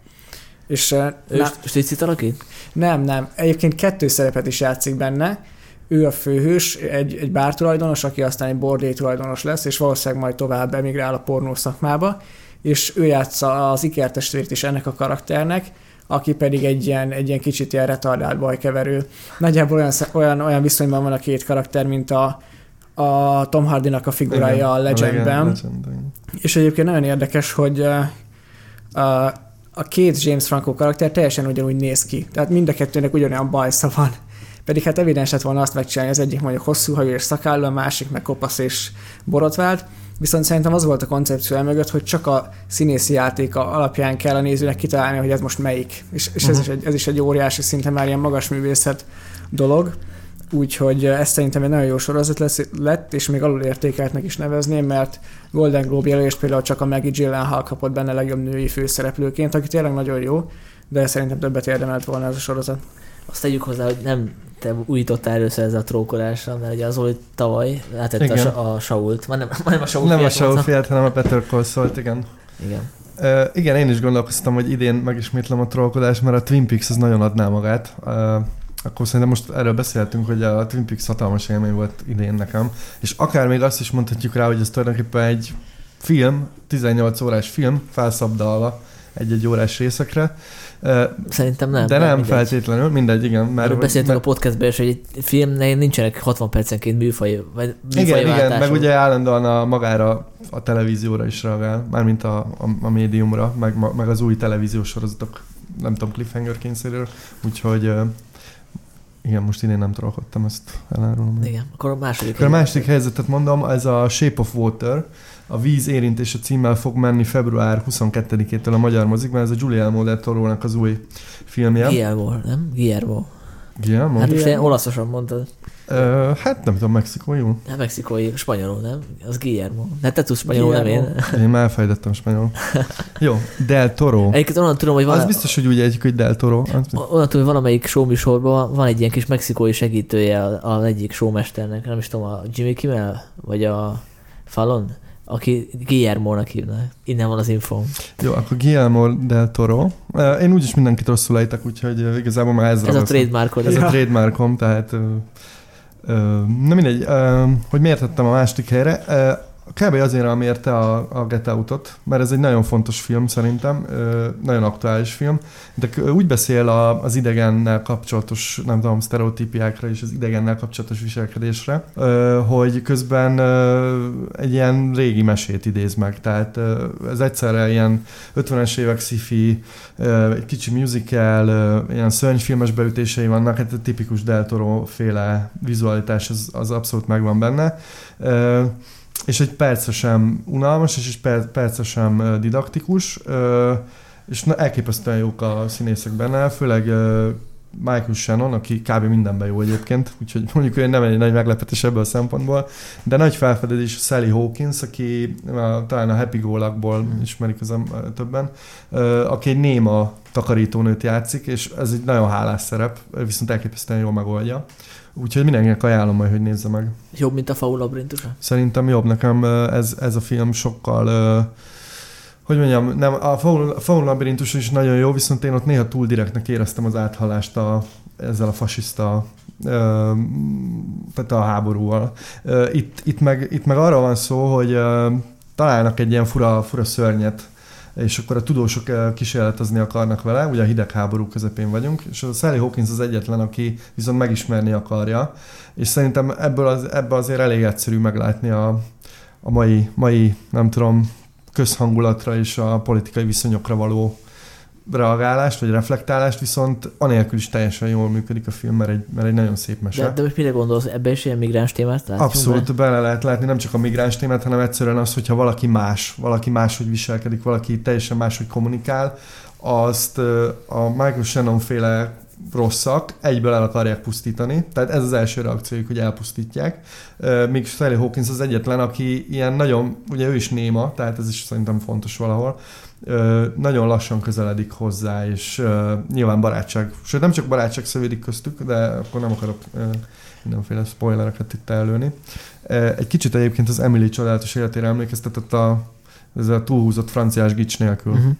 És Ő na, stricit alakít? nem, nem. Egyébként kettő szerepet is játszik benne. Ő a főhős, egy, egy bártulajdonos, aki aztán egy bordély tulajdonos lesz, és valószínűleg majd tovább emigrál a pornó szakmába, és ő játsza az ikertestvért is ennek a karakternek, aki pedig egy ilyen, egy ilyen kicsit ilyen retardált bajkeverő. Nagyjából olyan, olyan, olyan viszonyban van a két karakter, mint a, a Tom Hardynak a figurája igen, a Legendben. Legend, igen. És egyébként nagyon érdekes, hogy uh, a két James Franco karakter teljesen ugyanúgy néz ki. Tehát mind a kettőnek ugyanolyan bajsza van. Pedig hát evidens lett volna azt megcsinálni, az egyik mondjuk hosszú hajú és szakálló, a másik meg kopasz és borotvált. Viszont szerintem az volt a koncepció mögött, hogy csak a színészi játéka alapján kell a nézőnek kitalálni, hogy ez most melyik. És, és ez, Mhm. is egy, ez is egy óriási, szinte már ilyen magas művészet dolog. Úgyhogy ez szerintem egy nagyon jó sorozat lesz, lett, és még alul értékeltnek is nevezném, mert Golden Globe jelölést például csak a Maggie Gyllenhaal kapott benne legjobb női főszereplőként, aki tényleg nagyon jó, de szerintem többet érdemelt volna ez a sorozat. Azt tegyük hozzá, hogy nem te újítottál először ezzel a trókolással, mert ugye az Zoli tavaly a, Igen. Sa- a Sault, vagy nem, nem a Sault Nem a miatt Saul mondtam. fiát, hanem a Better Call szólt, igen. Igen. Uh, igen, én is gondolkoztam, hogy idén megismétlem a trollkodást, mert a Twin Peaks az nagyon adná magát. Uh, akkor szerintem most erről beszéltünk, hogy a Twin Peaks hatalmas élmény volt idén nekem. És akár még azt is mondhatjuk rá, hogy ez tulajdonképpen egy film, 18 órás film, felszabdalva egy-egy órás részekre. Szerintem nem. de nem, mindegy. feltétlenül, mindegy, igen. Mert, Erről beszéltünk mert, a podcastben is, hogy egy filmnél nincsenek 60 percenként műfaj, vagy igen, igen, meg ugye állandóan a magára a televízióra is reagál, mármint a, a, a médiumra, meg, ma- meg az új televíziós sorozatok, nem tudom, cliffhanger kényszerűről, úgyhogy igen, most idén nem trollkodtam, ezt elárulom. Igen, akkor a második. Akkor a másik helyzetet mondom, ez a Shape of Water, a víz érintése címmel fog menni február 22-től a magyar mozikban, ez a Giuliano del Toro-nak az új filmje. Guillermo, nem? Guillermo. Guillermo? Hát most Guillermo. olaszosan mondtad. Ö, hát nem tudom, Mexikó, jó? Hát mexikói, spanyolul, nem? Az Guillermo. Hát te tudsz spanyolul, nem én. Guillermo. Én már elfejtettem spanyol. Jó, Del Toro. Egyébként onnan tudom, hogy van, Az biztos, hogy úgy egyik, hogy Del Toro. Onnan tudom, hogy valamelyik show műsorban van egy ilyen kis mexikói segítője az egyik showmesternek, nem is tudom, a Jimmy Kimmel, vagy a Fallon, aki Guillermo-nak hívnak. Innen van az info. Jó, akkor Guillermo Del Toro. Én úgyis mindenkit rosszul ejtek, úgyhogy igazából már ez Ez a ragasztom. trademarkod. Ez a Ja. trademarkom, tehát... Na mindegy, hogy miért tettem a második helyre. Kb. azért, amiért te a, a Get Out-ot, mert ez egy nagyon fontos film szerintem, ö, nagyon aktuális film, de úgy beszél a, az idegennel kapcsolatos, nem tudom, sztereotípiákra és az idegennel kapcsolatos viselkedésre, ö, hogy közben ö, egy ilyen régi mesét idéz meg, tehát ö, ez egyszerre ilyen 50-es évek sci-fi, ö, egy kicsi musical, ö, ilyen szörnyfilmes beütései vannak, hát a tipikus Del féle vizualitás az, az abszolút megvan benne. Ö, és egy perce sem unalmas, és egy per, perce sem didaktikus, és na, elképesztően jók a színészek benne, főleg Michael Shannon, aki kb. mindenben jó egyébként, úgyhogy mondjuk ő nem egy nagy meglepetés ebből a szempontból, de nagy felfedezés Sally Hawkins, aki a, talán a Happy Go Luckból ismerik az többen, aki egy néma takarítónőt játszik, és ez egy nagyon hálás szerep, viszont elképesztően jól megoldja. Úgyhogy mindenkinek ajánlom majd, hogy nézze meg. Jobb, mint a faul labirintusa? Szerintem jobb nekem ez, ez a film sokkal, ö, hogy mondjam, nem, a Faun, labirintus is nagyon jó, viszont én ott néha túl direktnek éreztem az áthallást a, ezzel a fasiszta tehát a háborúval. Itt, itt, meg, itt meg arra van szó, hogy találnak egy ilyen fura, fura szörnyet, és akkor a tudósok kísérletezni akarnak vele, ugye a hidegháború közepén vagyunk, és a Sally Hawkins az egyetlen, aki viszont megismerni akarja, és szerintem ebből az, ebből azért elég egyszerű meglátni a, a mai, mai, nem tudom, közhangulatra és a politikai viszonyokra való reagálást, vagy reflektálást, viszont anélkül is teljesen jól működik a film, mert egy, mert egy nagyon szép mese. De, de most mire gondolsz, ebbe is ilyen migráns témát látjunk Abszolút bele lehet látni nem csak a migráns témát, hanem egyszerűen az, hogyha valaki más, valaki máshogy viselkedik, valaki teljesen máshogy kommunikál, azt a Michael Shannon féle rosszak egyből el akarják pusztítani. Tehát ez az első reakciójuk, hogy elpusztítják. Míg Sally Hawkins az egyetlen, aki ilyen nagyon, ugye ő is néma, tehát ez is szerintem fontos valahol, nagyon lassan közeledik hozzá, és nyilván barátság, sőt nem csak barátság szövődik köztük, de akkor nem akarok mindenféle spoilereket itt előni. Egy kicsit egyébként az Emily csodálatos életére emlékeztetett a, ez a túlhúzott franciás gics nélkül. Uh-huh.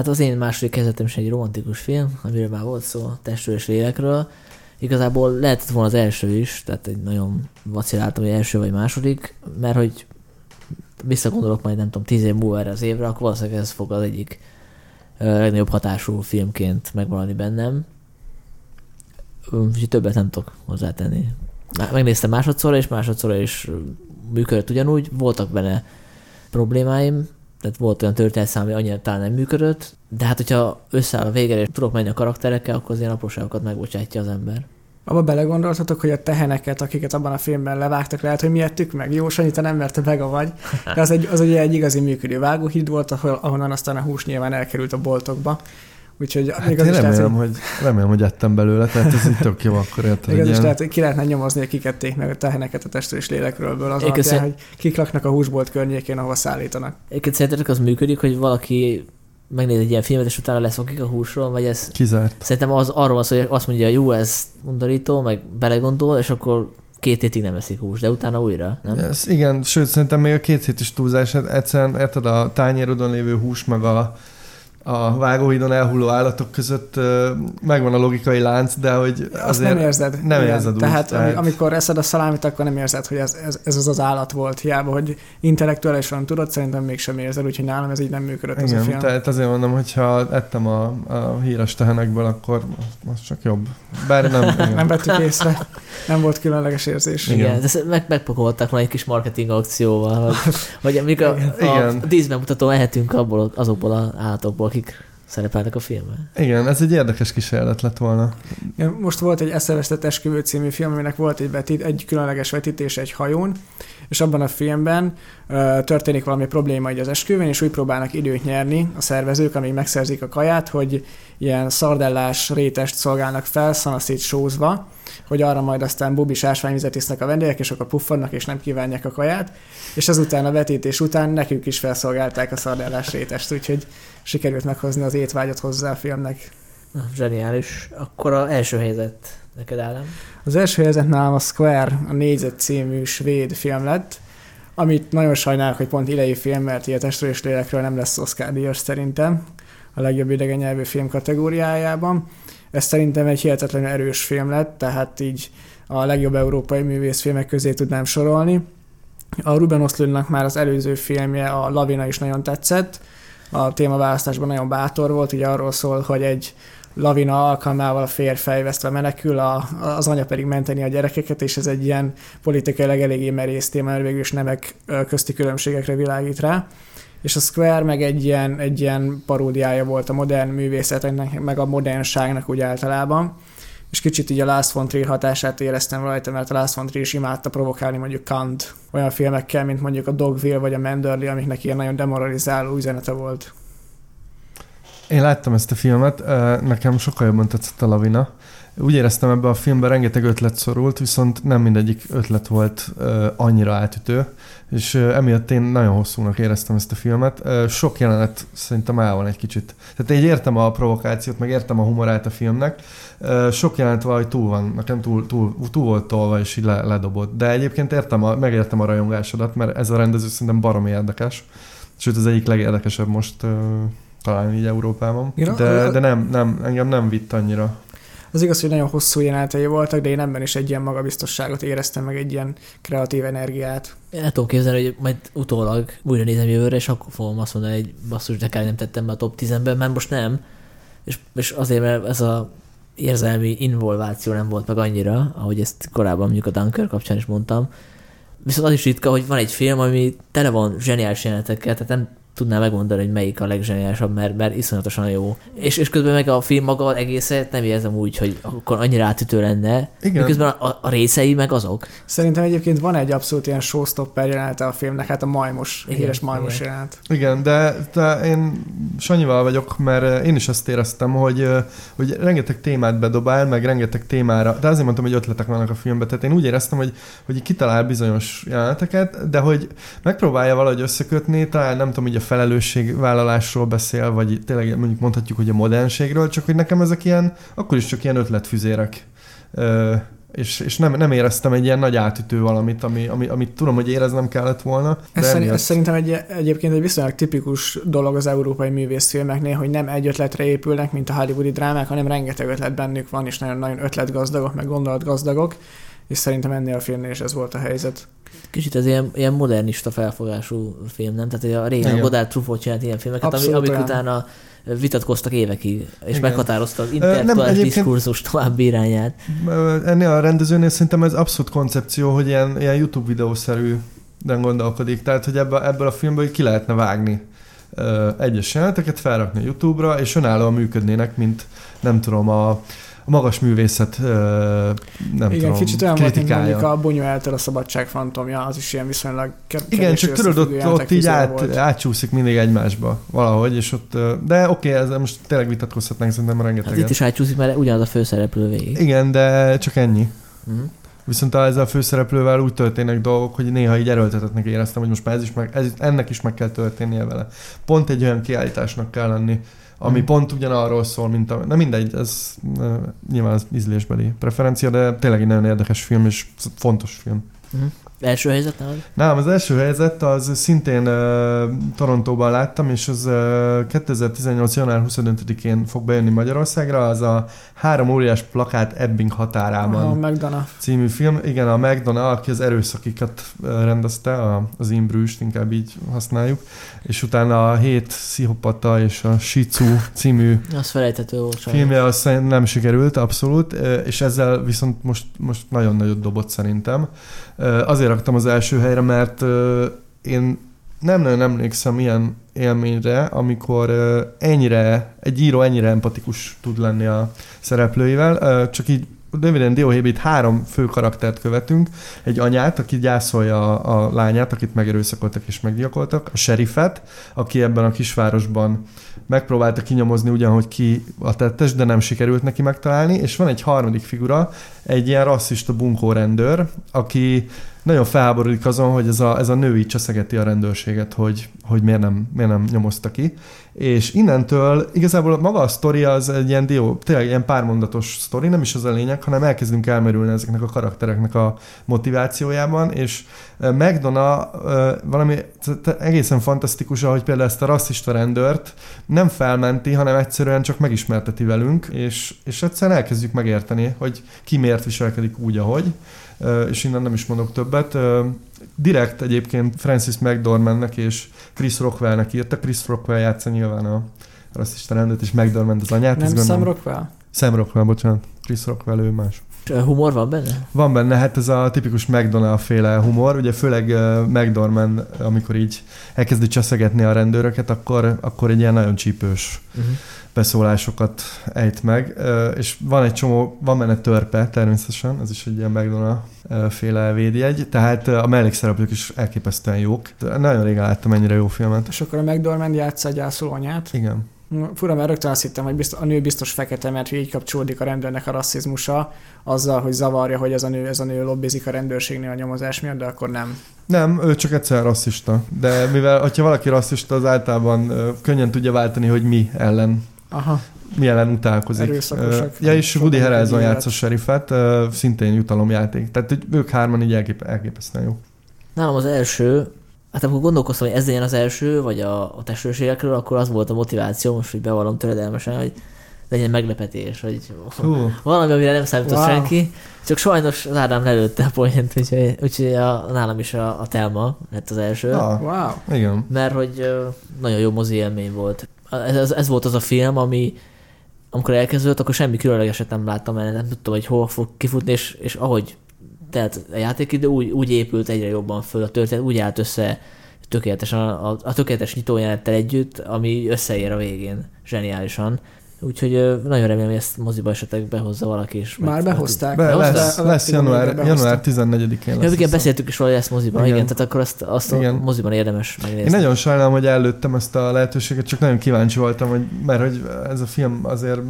Hát az én második kezdetem is egy romantikus film, amiről már volt szó, testről és lélekről. Igazából lehetett volna az első is, tehát egy nagyon vaciláltam, hogy első vagy második, mert hogy visszagondolok majd nem tudom, tíz év múlva erre az évre, akkor valószínűleg ez fog az egyik legnagyobb hatású filmként megmaradni bennem. Úgyhogy többet nem tudok hozzátenni. Megnéztem másodszorra, és másodszorra is működött ugyanúgy, voltak benne problémáim, tehát volt olyan történetszám, ami annyira talán nem működött, de hát hogyha összeáll a végére, és tudok menni a karakterekkel, akkor az ilyen apróságokat megbocsátja az ember. Abba belegondoltatok, hogy a teheneket, akiket abban a filmben levágtak, lehet, hogy miattük meg. Jó, Sanyi, te nem merte meg a vagy. De az egy, az ugye egy igazi működő vágóhíd volt, ahol, ahonnan aztán a hús nyilván elkerült a boltokba. Úgyhogy Hát még az én is lehet, remélem, hogy, hogy, remélem, hogy ettem belőle, tehát ez így tök jó, akkor érted, az is ilyen... lehet, hogy ki lehetne nyomozni, hogy kikették meg a teheneket a testről és lélekről, az alapján, köszön- hogy kik laknak a húsbolt környékén, ahova szállítanak. Egyébként szerintetek az működik, hogy valaki megnéz egy ilyen filmet, és utána leszokik a húsról, vagy ez Kizárt. szerintem az arról szó, hogy azt mondja, jó, ez undorító, meg belegondol, és akkor két hétig nem eszik hús, de utána újra, nem? Ez, igen, sőt, szerintem még a két hét is túlzás. Hát Egyszerűen, érted, a tányérodon lévő hús, meg a, a vágóhídon elhulló állatok között megvan a logikai lánc, de hogy Azt nem érzed. nem Igen. érzed úgy, Tehát, tehát- amikor eszed a szalámit, akkor nem érzed, hogy ez, ez, ez az az állat volt. Hiába, hogy intellektuálisan tudod, szerintem mégsem érzed, úgyhogy nálam ez így nem működött az a Igen, film. tehát azért mondom, hogy ha ettem a, a híres tehenekből, akkor az csak jobb. Bár nem. igen. Nem vettük észre, nem volt különleges érzés. Igen. Igen, de ezt meg, megpakolták egy kis marketing akcióval, hogy, hogy amikor a, a, Igen. a díszbemutató ehetünk abból, azokból az állatokból, akik szerepelnek a filmben. Igen, ez egy érdekes kísérlet lett volna. Most volt egy Eszevesztett esküvő című film, aminek volt egy, vetít, egy különleges vetítés egy hajón, és abban a filmben ö, történik valami probléma egy az esküvőn, és úgy próbálnak időt nyerni a szervezők, amíg megszerzik a kaját, hogy ilyen szardellás rétest szolgálnak fel, szanaszét sózva, hogy arra majd aztán bubis ásványvizet isznek a vendégek, és akkor puffannak, és nem kívánják a kaját, és azután a vetítés után nekük is felszolgálták a szardellás rétest, úgyhogy sikerült meghozni az étvágyat hozzá a filmnek. Na, zseniális. Akkor az első helyzet neked állám. Az első helyzet nálam a Square, a Négyzet című svéd film lett, amit nagyon sajnálok, hogy pont idei film, mert ilyet testről és lélekről nem lesz Oscar díjas szerintem a legjobb idegen nyelvű film kategóriájában. Ez szerintem egy hihetetlenül erős film lett, tehát így a legjobb európai művészfilmek közé tudnám sorolni. A Ruben Oszlundnak már az előző filmje, a Lavina is nagyon tetszett. A témaválasztásban nagyon bátor volt, ugye arról szól, hogy egy lavina alkalmával a férj fejvesztve menekül, a, az anya pedig menteni a gyerekeket, és ez egy ilyen politikailag eléggé merész téma, mert végül is nemek közti különbségekre világít rá. És a Square meg egy ilyen, egy ilyen paródiája volt a modern művészetnek, meg a modernságnak úgy általában. És kicsit így a Last von Trier hatását éreztem rajta, mert a Last von Trier is imádta provokálni mondjuk Kant olyan filmekkel, mint mondjuk a Dogville vagy a Manderly, amiknek ilyen nagyon demoralizáló üzenete volt. Én láttam ezt a filmet, nekem sokkal jobban tetszett a Lavina. Úgy éreztem ebben a filmben rengeteg ötlet szorult, viszont nem mindegyik ötlet volt annyira átütő, és emiatt én nagyon hosszúnak éreztem ezt a filmet. Sok jelenet szerintem el van egy kicsit. Tehát én értem a provokációt, meg értem a humorát a filmnek. Sok jelenet valahogy túl van, nekem túl, túl, túl volt tolva, és így le, ledobott. De egyébként értem a, megértem a rajongásodat, mert ez a rendező szerintem baromi érdekes. Sőt, az egyik legérdekesebb most talán így Európában. Ja, de, de nem, nem, engem nem vitt annyira. Az igaz, hogy nagyon hosszú jelenetei voltak, de én ebben is egy ilyen magabiztosságot éreztem, meg egy ilyen kreatív energiát. Én el tudom képzelni, hogy majd utólag újra nézem jövőre, és akkor fogom azt mondani, hogy basszus, de kár nem tettem be a top 10-ben, mert most nem. És, és azért, mert ez a érzelmi involváció nem volt meg annyira, ahogy ezt korábban mondjuk a Dunker kapcsán is mondtam. Viszont az is ritka, hogy van egy film, ami tele van zseniális jelenetekkel, tehát nem tudná megmondani, hogy melyik a legzseniálisabb, mert, mert iszonyatosan jó. És, és közben meg a film maga egészet nem érzem úgy, hogy akkor annyira átütő lenne. Igen. Közben a, a, részei meg azok. Szerintem egyébként van egy abszolút ilyen showstopper jelenete a filmnek, hát a majmos, igen, híres majmos igen. jelenet. Igen, de, de én Sanyival vagyok, mert én is azt éreztem, hogy, hogy rengeteg témát bedobál, meg rengeteg témára, de azért mondtam, hogy ötletek vannak a filmben, tehát én úgy éreztem, hogy, hogy kitalál bizonyos jeleneteket, de hogy megpróbálja valahogy összekötni, talán nem tudom, hogy a felelősségvállalásról beszél, vagy tényleg mondjuk mondhatjuk, hogy a modernségről, csak hogy nekem ezek ilyen, akkor is csak ilyen ötletfüzérek. Ö, és, és nem, nem éreztem egy ilyen nagy átütő valamit, ami, ami, amit tudom, hogy éreznem kellett volna. Ez, szerint, ez szerintem egy, egyébként egy viszonylag tipikus dolog az európai művészfilmeknél, hogy nem egy ötletre épülnek, mint a hollywoodi drámák, hanem rengeteg ötlet bennük van, és nagyon-nagyon ötletgazdagok, meg gondolatgazdagok, és szerintem ennél a filmnél is ez volt a helyzet. Kicsit ez ilyen, ilyen modernista felfogású film, nem? Tehát a régen a Godard Truffaut csinált ilyen filmeket, ami, amik olyan. utána vitatkoztak évekig, és Igen. meghatározta az intellektuális diskurzus további irányát. Ennél a rendezőnél szerintem ez abszolút koncepció, hogy ilyen, ilyen YouTube videószerű nem gondolkodik. Tehát, hogy ebből, ebből a filmből ki lehetne vágni egyes jeleneteket, felrakni a YouTube-ra, és önállóan működnének, mint nem tudom, a, a magas művészet nem Igen, tudom, kicsit olyan volt, mint mondjuk a Bunyueltől a szabadság fantomja, az is ilyen viszonylag Igen, csak tudod, ott, ott így át, átcsúszik mindig egymásba valahogy, és ott, de oké, okay, ez most tényleg vitatkozhatnánk szerintem rengeteget. Hát itt is átcsúszik, mert ugyanaz a főszereplő végig. Igen, de csak ennyi. Uh-huh. Viszont ezzel a főszereplővel úgy történnek dolgok, hogy néha így erőltetetnek éreztem, hogy most már ez is meg, ez, ennek is meg kell történnie vele. Pont egy olyan kiállításnak kell lenni, ami hmm. pont ugyanarról szól, mint a... Na mindegy, ez nyilván az ízlésbeli preferencia, de tényleg egy nagyon érdekes film, és fontos film. Hmm. Első helyzet nálad? Nem, az első helyzet az szintén uh, Torontóban láttam, és az uh, 2018. január 25-én fog bejönni Magyarországra, az a Három óriás plakát Ebbing határában a McDonough. című film. Igen, a McDonough, aki az erőszakikat rendezte, a, az Imbrüst, inkább így használjuk, és utána a Hét Szihopata és a Shizu című az felejthető volt. Filmje az nem sikerült, abszolút, és ezzel viszont most, most nagyon nagyot dobott szerintem. Azért raktam az első helyre, mert én nem nagyon emlékszem ilyen élményre, amikor ennyire, egy író ennyire empatikus tud lenni a szereplőivel, csak így röviden Dióhéjban itt három fő karaktert követünk. Egy anyát, aki gyászolja a, a lányát, akit megerőszakoltak és meggyilkoltak, a serifet, aki ebben a kisvárosban megpróbálta kinyomozni ugyanhogy ki a tettes, de nem sikerült neki megtalálni, és van egy harmadik figura, egy ilyen rasszista bunkó rendőr, aki nagyon felháborodik azon, hogy ez a, ez a nő így cseszegeti a rendőrséget, hogy, hogy miért, nem, miért nem nyomozta ki. És innentől igazából maga a sztori az egy ilyen dió, tényleg ilyen pármondatos sztori, nem is az a lényeg, hanem elkezdünk elmerülni ezeknek a karaktereknek a motivációjában, és McDonough valami egészen fantasztikus, ahogy például ezt a rasszista rendőrt nem felmenti, hanem egyszerűen csak megismerteti velünk, és, és egyszerűen elkezdjük megérteni, hogy ki miért viselkedik úgy, ahogy és innen nem is mondok többet. Direkt egyébként Francis McDormandnek és Chris Rockwellnek írta. Chris Rockwell játsza nyilván a rasszista rendet, és McDormand az anyát. Nem Sam Rockwell? Sam Rockwell, bocsánat. Chris Rockwell, ő más. Humor van benne? Van benne, hát ez a tipikus McDonald féle humor, ugye főleg uh, McDormand, amikor így elkezdi cseszegetni a rendőröket, akkor, akkor egy ilyen nagyon csípős uh-huh beszólásokat ejt meg, és van egy csomó, van benne törpe természetesen, ez is egy ilyen McDonald féle védjegy, tehát a mellékszereplők is elképesztően jók. Nagyon régen láttam ennyire jó filmet. És akkor a McDormand játsza a gyászoló anyát? Igen. Fura, mert rögtön azt hittem, hogy biztos, a nő biztos fekete, mert így kapcsolódik a rendőrnek a rasszizmusa, azzal, hogy zavarja, hogy ez a nő, ez a nő lobbizik a rendőrségnél a nyomozás miatt, de akkor nem. Nem, ő csak egyszer rasszista. De mivel, ha valaki rasszista, az általában könnyen tudja váltani, hogy mi ellen Aha. mi ellen utálkozik. Erőszakosak. Ja, és Woody Harrelson játsz a serifet, szintén jutalomjáték. Tehát ők hárman így elkép- elképesztően jó. Nálam az első, hát amikor gondolkoztam, hogy ez legyen az első, vagy a, a testőrségekről, akkor az volt a motiváció, most hogy bevallom töredelmesen, hogy legyen meglepetés, hogy uh. valami, amire nem számított wow. senki, csak sajnos az Ádám lelőtte a poént, úgyhogy, úgyhogy a, nálam is a, a Telma lett az első. Ah, wow. Igen. Mert hogy nagyon jó mozi élmény volt ez, ez, ez volt az a film, ami amikor elkezdődött, akkor semmi különlegeset nem láttam, mert nem tudtam, hogy hol fog kifutni, és, és ahogy tehát a játékidő úgy, úgy épült egyre jobban föl, a történet úgy állt össze tökéletesen, a, a, a tökéletes nyitójelenettel együtt, ami összeér a végén zseniálisan. Úgyhogy nagyon remélem, hogy ezt moziba esetleg behozza valaki is. Már behozták. Be, behozták? Lesz, lesz január, január 14-én lesz. Ja, igen, beszéltük is róla, hogy lesz moziban, igen. igen, tehát akkor azt, azt igen. a moziban érdemes megnézni. Én nagyon sajnálom, hogy előttem ezt a lehetőséget, csak nagyon kíváncsi voltam, hogy, mert hogy ez a film azért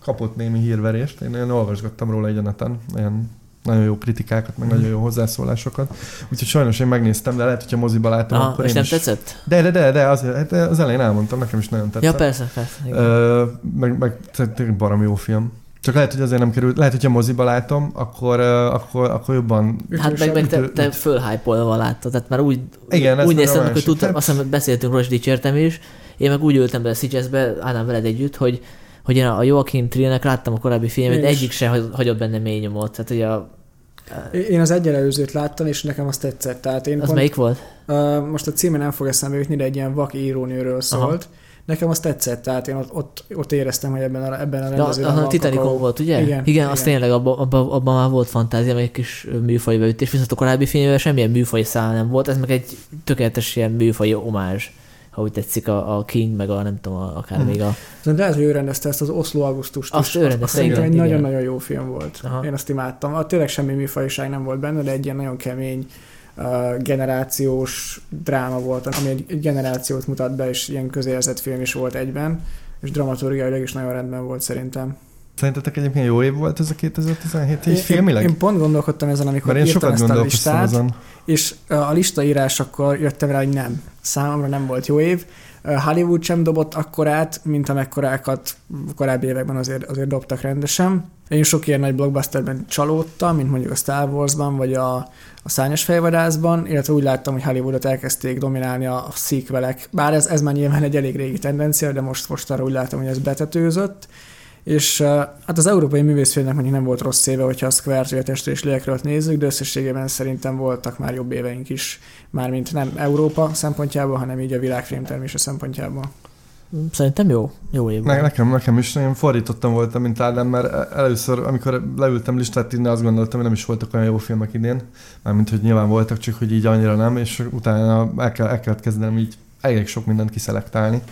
kapott némi hírverést. Én nagyon olvasgattam róla egy a neten, olyan nagyon jó kritikákat, meg mm. nagyon jó hozzászólásokat. Úgyhogy sajnos én megnéztem, de lehet, hogyha moziba látom, Aha, akkor és én nem is... tetszett? De, de, de, de az, hát az elején elmondtam, nekem is nagyon tetszett. Ja, persze, persze. Ö, meg, meg tényleg barom jó film. Csak lehet, hogy azért nem került, lehet, hogyha moziba látom, akkor, akkor, akkor jobban... Hát meg, meg te, te fölhájpolva láttad, tehát már úgy, Igen, úgy néztem, hogy tudtam, azt hiszem, beszéltünk róla, és dicsértem is, én meg úgy ültem be a Szicseszbe, Ádám veled együtt, hogy hogy én a Joaquin Trill-nek láttam a korábbi filmet, egyik sem hagyott benne mély nyomot. Tehát, hogy a én az egyenlőzőt láttam, és nekem azt tetszett. Tehát én az pont, melyik volt? Uh, most a címe nem fog eszembe jutni, de egy ilyen vak írónőről szólt. Aha. Nekem azt tetszett, tehát én ott, ott, ott éreztem, hogy ebben a, ebben a rendezőben a, a Titanicon volt, ugye? Igen, igen, igen. azt tényleg abban abba, abba már volt fantázia, meg egy kis műfai beütés, viszont a korábbi filmben semmilyen műfai szál nem volt, ez meg egy tökéletes ilyen műfai omázs ha úgy tetszik, a, a King, meg a nem tudom, akár hmm. még a... De lehet, hogy ő rendezte ezt az Oszló Augusztust Azt ő rendezte, Szerintem egy nagyon-nagyon jó film volt. Aha. Én azt imádtam. A, tényleg semmi műfajiság nem volt benne, de egy ilyen nagyon kemény uh, generációs dráma volt, ami egy, egy generációt mutat be, és ilyen közérzett film is volt egyben, és dramaturgiailag is nagyon rendben volt szerintem. Szerintetek egyébként jó év volt ez a 2017 így filmileg? Én, én pont gondolkodtam ezen, amikor Mert én írtam ezt a listát, ezen. És a lista írásakor jöttem rá, hogy nem. Számomra nem volt jó év. Hollywood sem dobott akkorát, mint amekkorákat korábbi években azért, azért dobtak rendesen. Én sok ilyen nagy blockbusterben csalódtam, mint mondjuk a Star Wars-ban, vagy a, a Szányos fejvadászban, illetve úgy láttam, hogy Hollywoodot elkezdték dominálni a sequelek. Bár ez, ez már nyilván egy elég régi tendencia, de most, most arra úgy látom, hogy ez betetőzött és hát az európai művészfilmnek mondjuk nem volt rossz éve, hogyha a Square-t vagy a testről és lélekről nézzük, de összességében szerintem voltak már jobb éveink is, mármint nem Európa szempontjából, hanem így a világfilm termése szempontjából. Szerintem jó, jó év. Ne, nekem, nekem is, én fordítottam voltam, mint Ádám, mert e- először, amikor leültem listát írni, azt gondoltam, hogy nem is voltak olyan jó filmek idén, mármint, hogy nyilván voltak, csak hogy így annyira nem, és utána el, kell, el kellett kezdenem így elég sok mindent kiszelektálni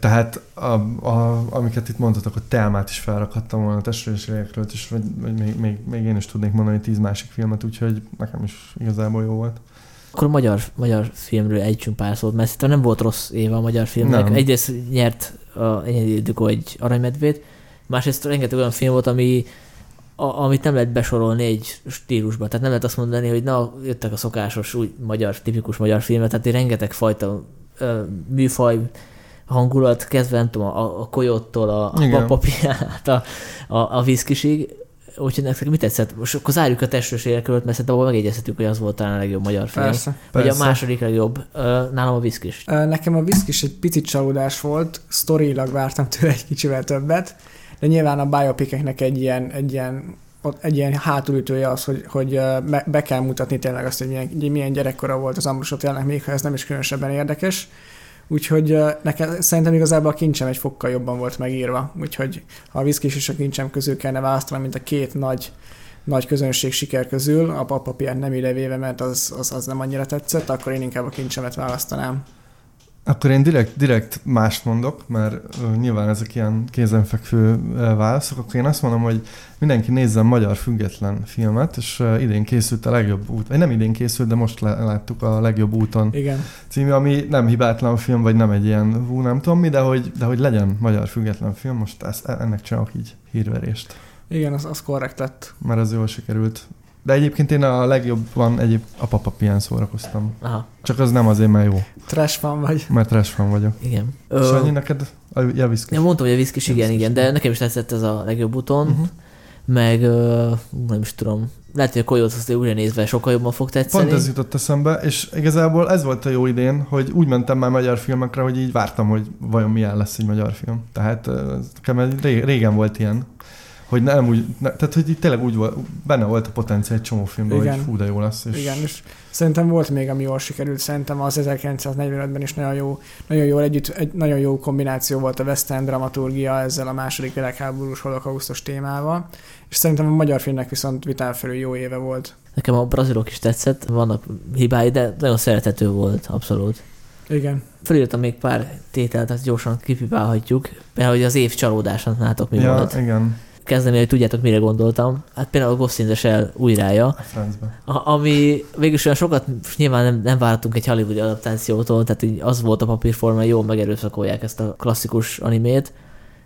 tehát a, a, amiket itt mondhatok, a telmát is felrakhattam volna a testvérisségekről, és vagy, vagy még, még, még, én is tudnék mondani tíz másik filmet, úgyhogy nekem is igazából jó volt. Akkor a magyar, magyar filmről együnk pár szót, mert szerintem nem volt rossz éve a magyar filmnek. Nem. Egyrészt nyert a Enyedikó egy aranymedvét, másrészt rengeteg olyan film volt, ami a, amit nem lehet besorolni egy stílusba. Tehát nem lehet azt mondani, hogy na, jöttek a szokásos, új magyar, tipikus magyar filmek, tehát rengeteg fajta ö, műfaj, hangulat, kezdve nem tudom, a, a kojottól, a, a Igen. papiát, a, a, a viszkisig. Úgyhogy nektek mit tetszett? Most akkor zárjuk a testős életkört, mert szerintem megegyezhetünk, hogy az volt talán a legjobb magyar film. Persze. Vagy a második legjobb. Nálam a viszkis. Nekem a viszkis egy picit csalódás volt, sztorilag vártam tőle egy kicsivel többet, de nyilván a biopikeknek egy ilyen, egy ilyen ott egy ilyen hátulütője az, hogy, hogy be kell mutatni tényleg azt, hogy milyen, milyen gyerekkora volt az Ambrus Hotelnek, még ha ez nem is különösebben érdekes. Úgyhogy nekem szerintem igazából a kincsem egy fokkal jobban volt megírva. Úgyhogy ha a viszkis és a kincsem közül kellene választanom, mint a két nagy nagy közönség siker közül, a papapiát nem idevéve, mert az, az, az nem annyira tetszett, akkor én inkább a kincsemet választanám. Akkor én direkt, direkt mást mondok, mert uh, nyilván ezek ilyen kézenfekvő uh, válaszok, akkor én azt mondom, hogy mindenki nézzen magyar független filmet, és uh, idén készült a legjobb út, vagy nem idén készült, de most láttuk a legjobb úton Igen. című, ami nem hibátlan film, vagy nem egy ilyen, hú, nem tudom mi, de hogy, de hogy legyen magyar független film, most ezt, ennek csinálok így hírverést, Igen, az, az korrekt lett. mert az jól sikerült. De egyébként én a legjobban egyéb a papapián szórakoztam. Aha, Csak az nem azért, mert jó, Trash fan vagy. mert trash fan vagyok. igen. Ö... Sanyi, neked a javiszkis? Ja, mondtam, hogy a viszkis, igen, Viszkis. igen, de nekem is tetszett ez a legjobb úton, Uh-huh. meg ö, nem is tudom, lehet, hogy a Coyote azt újra nézve sokkal jobban fog tetszeni. Pont ez jutott eszembe, és igazából ez volt a jó idén, hogy úgy mentem már magyar filmekre, hogy így vártam, hogy vajon milyen lesz egy magyar film. Tehát nekem régen volt ilyen, hogy nem úgy, ne, tehát hogy így tényleg úgy volt, benne volt a potenciál egy csomó filmben, Igen. hogy fú, de jó lesz. És Igen, és szerintem volt még, ami jól sikerült. Szerintem az 1945-ben is nagyon jó, nagyon jó együtt, egy nagyon jó kombináció volt a West End dramaturgia ezzel a második világháborús holokausztos témával. És szerintem a magyar filmnek viszont vitán felül jó éve volt. Nekem a brazilok is tetszett, vannak hibái, de nagyon szerethető volt, abszolút. Igen. Felírtam még pár tételt, tehát gyorsan kipipálhatjuk. Például, hogy az év csalódása, látok mi ja, volt. igen, Kezdeni, hogy tudjátok, mire gondoltam. Hát például a Ghost in the Shell újrája, a ami végülis olyan sokat nyilván nem, nem vártunk egy hollywoodi adaptációtól, tehát így az volt a papírforma, jól megerőszakolják ezt a klasszikus animét,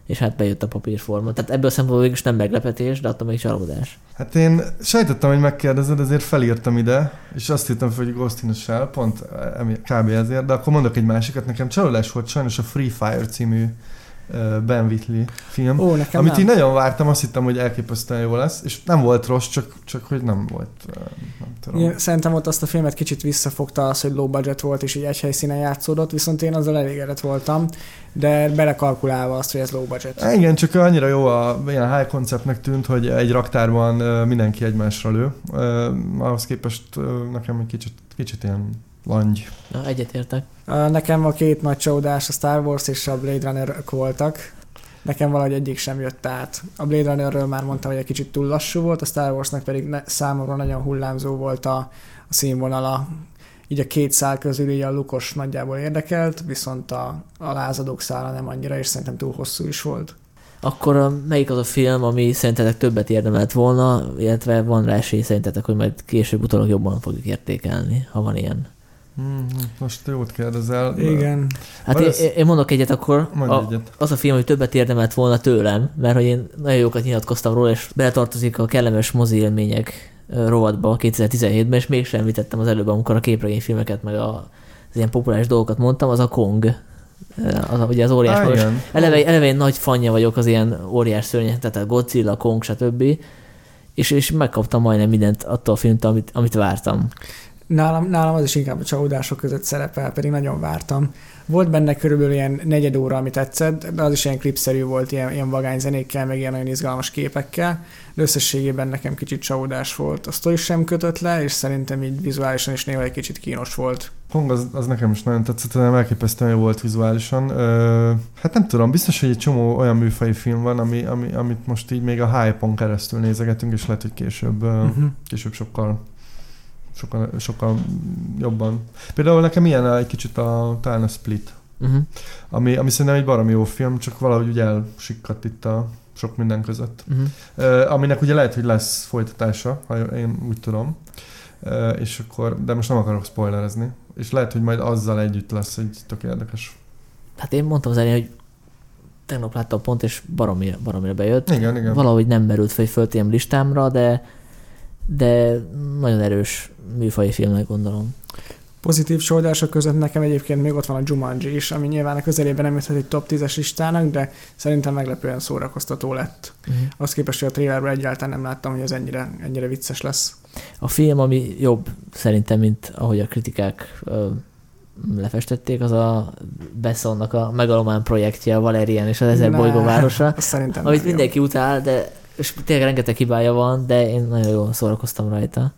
és hát bejött a papírforma. Tehát ebből a szempontból végülis nem meglepetés, de attól még csalódás. Hát én sejtettem, hogy megkérdezed, ezért felírtam ide, és azt fel, hogy Ghost in the Shell, pont emi- kb. ezért, de akkor mondok egy másikat. Nekem csalódás volt sajnos a Free Fire című Ben Whitley film, Ó, nekem amit nem. így nagyon vártam, azt hittem, hogy elképesztően jó lesz, és nem volt rossz, csak, csak hogy nem volt, nem tudom. Igen, szerintem ott azt a filmet kicsit visszafogta az, hogy low budget volt, és így egy helyszínen játszódott, viszont én azzal elégedett voltam, de belekalkulálva azt, hogy ez low budget. Há, Igen, csak annyira jó, a, ilyen high konceptnek tűnt, hogy egy raktárban mindenki egymásra lő. Ahhoz képest nekem egy kicsit, kicsit ilyen langy. Na, egyetértek. Nekem a két nagy csodás, a Star Wars és a Blade Runner voltak. Nekem valahogy egyik sem jött át. A Blade Runnerről már mondtam, hogy egy kicsit túl lassú volt, a Star Warsnak pedig ne, számomra nagyon hullámzó volt a, a színvonala. Így a két szál közül így a lukos nagyjából érdekelt, viszont a, a lázadók szála nem annyira, és szerintem túl hosszú is volt. Akkor a, melyik az a film, ami szerintetek többet érdemelt volna, illetve van rá esély szerintetek, hogy majd később utólag jobban fogjuk értékelni, ha van ilyen? Hmm, most jót kérdezel. Igen. Hát én, ez- én, mondok egyet akkor. Mondj A, egyet. az a film, hogy többet érdemelt volna tőlem, mert hogy én nagyon jókat nyilatkoztam róla, és beletartozik a kellemes mozi élmények rovatba 2017-ben, és mégsem említettem az előbb, amikor a képregényfilmeket, meg a, az ilyen populáris dolgokat mondtam, az a Kong. Az, a- ugye az óriás Á, magas. Eleve, eleve én nagy fanja vagyok az ilyen óriás szörnyek, tehát a Godzilla, Kong, stb. És, és megkaptam majdnem mindent attól a filmtől, amit, amit vártam. Nálam, nálam az is inkább a csalódások között szerepel, pedig nagyon vártam. Volt benne körülbelül ilyen negyed óra, ami tetszett, de az is ilyen klipszerű volt, ilyen, ilyen vagány zenékkel, meg ilyen nagyon izgalmas képekkel, de összességében nekem kicsit csalódás volt. A sztori sem kötött le, és szerintem így vizuálisan is néha egy kicsit kínos volt. Kong az, az nekem is nagyon tetszett, nem elképesztően jó volt vizuálisan. Ö, hát nem tudom, biztos, hogy egy csomó olyan műfai film van, ami, ami, amit most így még a hype-on keresztül nézegetünk, és lehet, hogy később, uh. Uh-huh. később sokkal, sokkal, sokkal jobban. Például nekem ilyen egy kicsit a, talán a Split. Uh-huh. ami, ami szerintem egy baromi jó film, csak valahogy ugye elsikkadt itt a sok minden között. Uh-huh. Uh, aminek ugye lehet, hogy lesz folytatása, ha én úgy tudom. Uh, és akkor, de most nem akarok spoilerezni. És lehet, hogy majd azzal együtt lesz egy tök érdekes. Hát én mondtam az elején, hogy tegnap láttam pont, és baromira, baromira bejött. Igen, igen. Valahogy nem merült fel föltém listámra, de, de nagyon erős műfai filmnek gondolom. Pozitív soldások között nekem egyébként még ott van a Jumanji is, ami nyilván a közelében nem jutott egy top 10-es listának, de szerintem meglepően szórakoztató lett. Uh-huh. Az képest, hogy a trailerben egyáltalán nem láttam, hogy ez ennyire, ennyire vicces lesz. A film, ami jobb szerintem, mint ahogy a kritikák ö, lefestették, az a Bessonnak a megalomán projektje, a Valerian és az Ezer bolygó városa, Azt szerintem amit mindenki utál, de és tényleg rengeteg hibája van, de én nagyon jól szórakoztam rajta.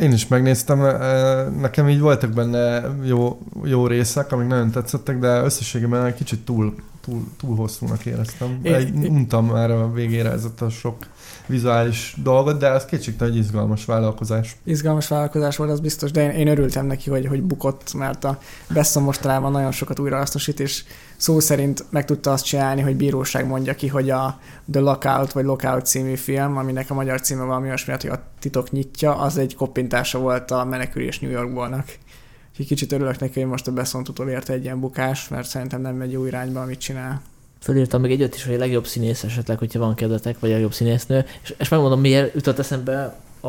Én is megnéztem, eh, nekem így voltak benne jó, jó részek, amik nagyon tetszettek, de összességében egy kicsit túl, túl, túl hosszúnak éreztem. Én- Egy, untam már a végére ez a sok vizuális dolgot, de ez kétségtelen egy izgalmas vállalkozás. Izgalmas vállalkozás volt, az biztos, de én, én örültem neki, hogy, hogy bukott, mert a Besson mostanában nagyon sokat újrahasznosít, és szó szerint meg tudta azt csinálni, hogy bíróság mondja ki, hogy a The Lockout vagy Lockout című film, aminek a magyar címe valami olyasmi, hogy a titok nyitja, az egy koppintása volt a menekülés New Yorkbolnak. Úgyhogy kicsit örülök neki, hogy most a Besson tutól érte egy ilyen bukás, mert szerintem nem megy jó irányba, amit csinál. Fölírtam még egyet is, hogy a legjobb színész esetleg, hogyha van kedvetek, vagy a legjobb színésznő, és, és megmondom, miért jutott eszembe a,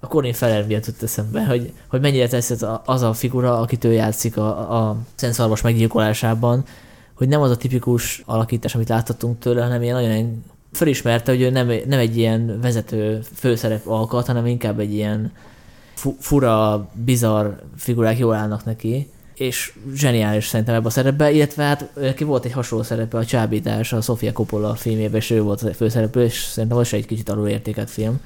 a Corin Feller miatt jutott eszembe, hogy, hogy mennyire tetszett az a figura, akit ő játszik a, a Szent meggyilkolásában, hogy nem az a tipikus alakítás, amit láthatunk tőle, hanem ilyen nagyon ilyen felismerte, hogy ő nem, nem egy ilyen vezető főszerep alkat, hanem inkább egy ilyen fu- fura, bizarr figurák jól állnak neki, és zseniális szerintem ebben a szerepben, illetve hát neki volt egy hasonló szerepe, a Csábítás, a Sofia Coppola filmjében, és ő volt a főszereplő, és szerintem az egy kicsit alul értékelt film.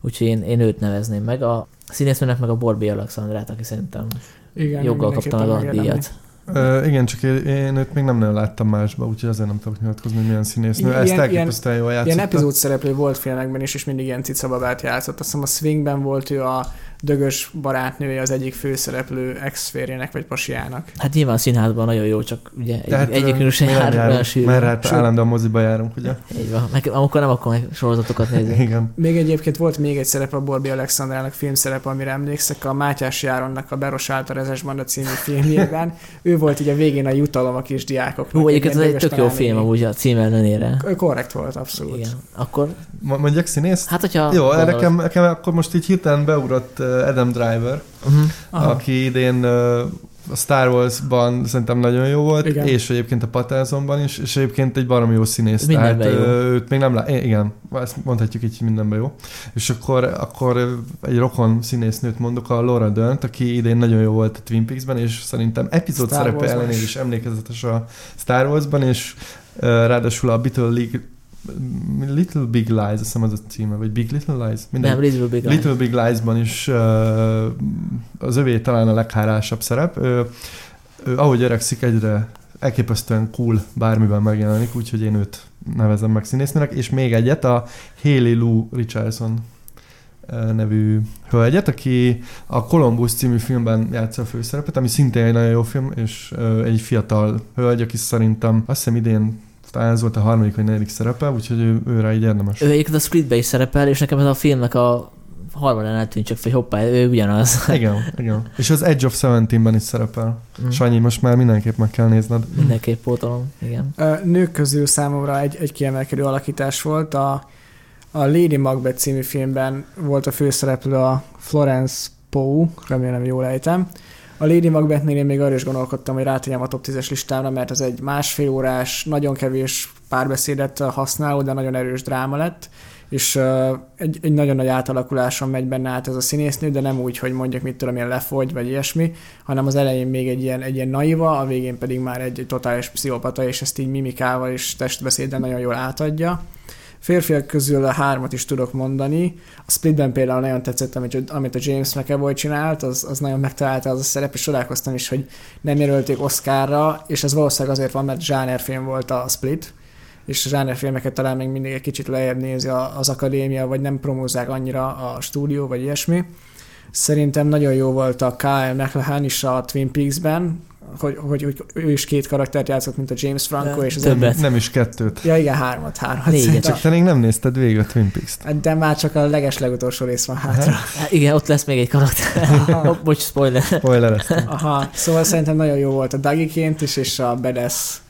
Úgyhogy én, én őt nevezném meg. A színésznőnek meg a Borbi Alexandrát, aki szerintem Igen, joggal kapta meg a díjat. Uh, igen, csak én, én őt még nem nagyon láttam másba, úgyhogy azért nem tudok nyilatkozni, hogy milyen színésznő. Ilyen- Ezt elképesztően jól játszott. Ilyen epizód szereplő volt filmekben is, és mindig ilyen cicababát játszott. Azt hiszem a Swingben volt ő a dögös barátnője az egyik főszereplő ex-férjének vagy pasiának. Hát nyilván színházban nagyon jó, csak ugye egy, egyikünk sem jár járunk. Mert hát Sőt- állandóan moziba járunk, ugye? Így van. Meg, amikor nem, akkor meg sorozatokat nézünk. Igen. Még egyébként volt még egy szerep a Borbi Alexandrának filmszerepe, amire emlékszek, a Mátyás Járonnak a Beros által Rezes Banda című filmjében. ő volt így a végén a jutalom a kisdiákoknak. Jó, egyébként ez egy tök jó film amúgy a cím ellenére. Korrekt volt, abszolút. Igen. Akkor, Mondjak színész? hát hogyha... Jó, nekem, nekem akkor most így hirtelen beugrott Adam Driver, Uh-huh. Aha. aki idén a Star Wars-ban szerintem nagyon jó volt, Igen. és egyébként a Pattersonban is, és egyébként egy baromi jó színész. Mindenben tehát, jó. őt még nem lát, igen, ezt mondhatjuk így, mindenben jó. És akkor, akkor egy rokon színésznőt mondok, a Laura Dern-t, aki idén nagyon jó volt a Twin Peaks-ben, és szerintem epizód Star szerepe ellenére is. emlékezetes a Star Wars-ban, és ráadásul a Little League Little Big Lies, azt hiszem az a címe, vagy Big Little Lies? Mindegy. Nem, Little Big Lies. Little Big Lies-ban is uh, az övé talán a leghálásabb szerep. Ő, ő ahogy öregszik, egyre elképesztően cool bármiben megjelenik, úgyhogy én őt nevezem meg színésznőnek, és még egyet, a Haley Lou Richardson nevű hölgyet, aki a Columbus című filmben játsza a főszerepet, ami szintén egy nagyon jó film, és egy fiatal hölgy, aki szerintem azt hiszem idén talán ez volt a harmadik vagy negyedik szerepe, úgyhogy ő, őre így érdemes. Ő egyébként a Splitbe is szerepel, és nekem ez a filmnek a harmadán eltűnt csak, hogy hoppá, ő ugyanaz. Igen, igen. És az Edge of Seventeen-ben is szerepel. Mm. Sanyi, most már mindenképp meg kell nézned. Mindenképp pótolom, igen. Nők közül számomra egy, egy kiemelkedő alakítás volt. A, a Lady Macbeth című filmben volt a főszereplő a Florence Poe, remélem jól ejtem. A Lady Macbethnél én még arra is gondolkodtam, hogy rátegyem a top 10-es listámra, mert ez egy másfél órás, nagyon kevés párbeszédet használó, de nagyon erős dráma lett és uh, egy, egy nagyon nagy átalakuláson megy benne át ez a színésznő, de nem úgy, hogy mondjuk mit tudom, ilyen lefogy, vagy ilyesmi, hanem az elején még egy ilyen, egy ilyen naiva, a végén pedig már egy, egy totális pszichopata, és ezt így mimikával és testbeszéddel nagyon jól átadja. Férfiak közül a hármat is tudok mondani. A Splitben például nagyon tetszett, amit, amit a James McAvoy csinált, az, az nagyon megtalálta az a szerep, és csodálkoztam is, hogy nem jelölték Oscarra, és ez valószínűleg azért van, mert zsánerfilm volt a Split, és zsánerfilmeket talán még mindig egy kicsit lejjebb nézi az akadémia, vagy nem promózzák annyira a stúdió, vagy ilyesmi. Szerintem nagyon jó volt a Kyle McLachlan is a Twin Peaks-ben, hogy, hogy, hogy ő is két karaktert játszott, mint a James Franco, De és az többet. Nem is kettőt. Ja, igen, hármat, hármat. Négyet. Csak te még nem nézted végig a Twin Peaks-t. De már csak a leges legutolsó rész van hátra. Hát igen, ott lesz még egy karakter. Aha. Bocs, spoiler. Spoilereztem. Aha, szóval szerintem nagyon jó volt a Dagiként is, és a Bedes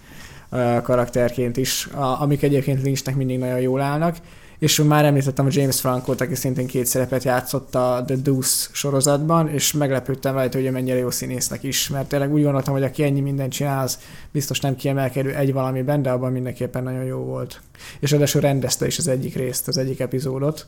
karakterként is, amik egyébként Lynchnek mindig nagyon jól állnak. És már említettem a James Franco-t, aki szintén két szerepet játszott a The Deuce sorozatban, és meglepődtem rajta, hogy mennyire jó színésznek is, mert tényleg úgy gondoltam, hogy aki ennyi mindent csinál, az biztos nem kiemelkedő egy valamiben, de abban mindenképpen nagyon jó volt. És ráadásul rendezte is az egyik részt, az egyik epizódot.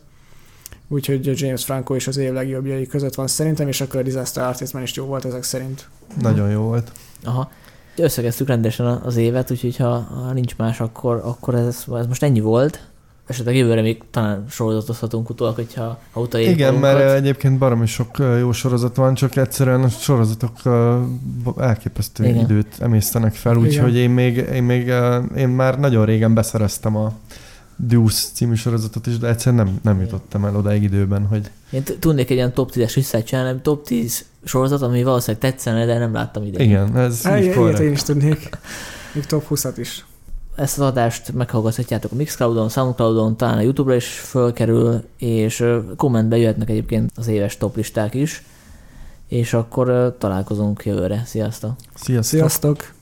Úgyhogy a James Franco is az év legjobbjai között van szerintem, és akkor a Disaster Artistman is jó volt ezek szerint. Nagyon jó volt. Aha. Összegeztük rendesen az évet, úgyhogy ha, ha nincs más, akkor, akkor ez, ez most ennyi volt. Esetleg jövőre még talán sorozatozhatunk utólag, hogyha ha utaérjük Igen, magunkat. mert egyébként baromi sok ö, jó sorozat van, csak egyszerűen a sorozatok ö, elképesztő Igen. Időt emésztenek fel, úgyhogy én még, én még én már nagyon régen beszereztem a Deuce című sorozatot is, de egyszerűen nem, nem jutottam el odáig időben, hogy Én tudnék egy ilyen top 10-es listát csinálni, top 10 sorozat, ami valószínűleg tetszene, de nem láttam idén. igen, ez így én is tudnék. Még top 20-at is. Ezt az adást meghallgathatjátok a Mixcloudon, Soundcloudon, talán a Youtube-ra is fölkerül, és kommentbe jöhetnek egyébként az éves top listák is, és akkor találkozunk jövőre. Sziasztok! Sziasztok! Sziasztok!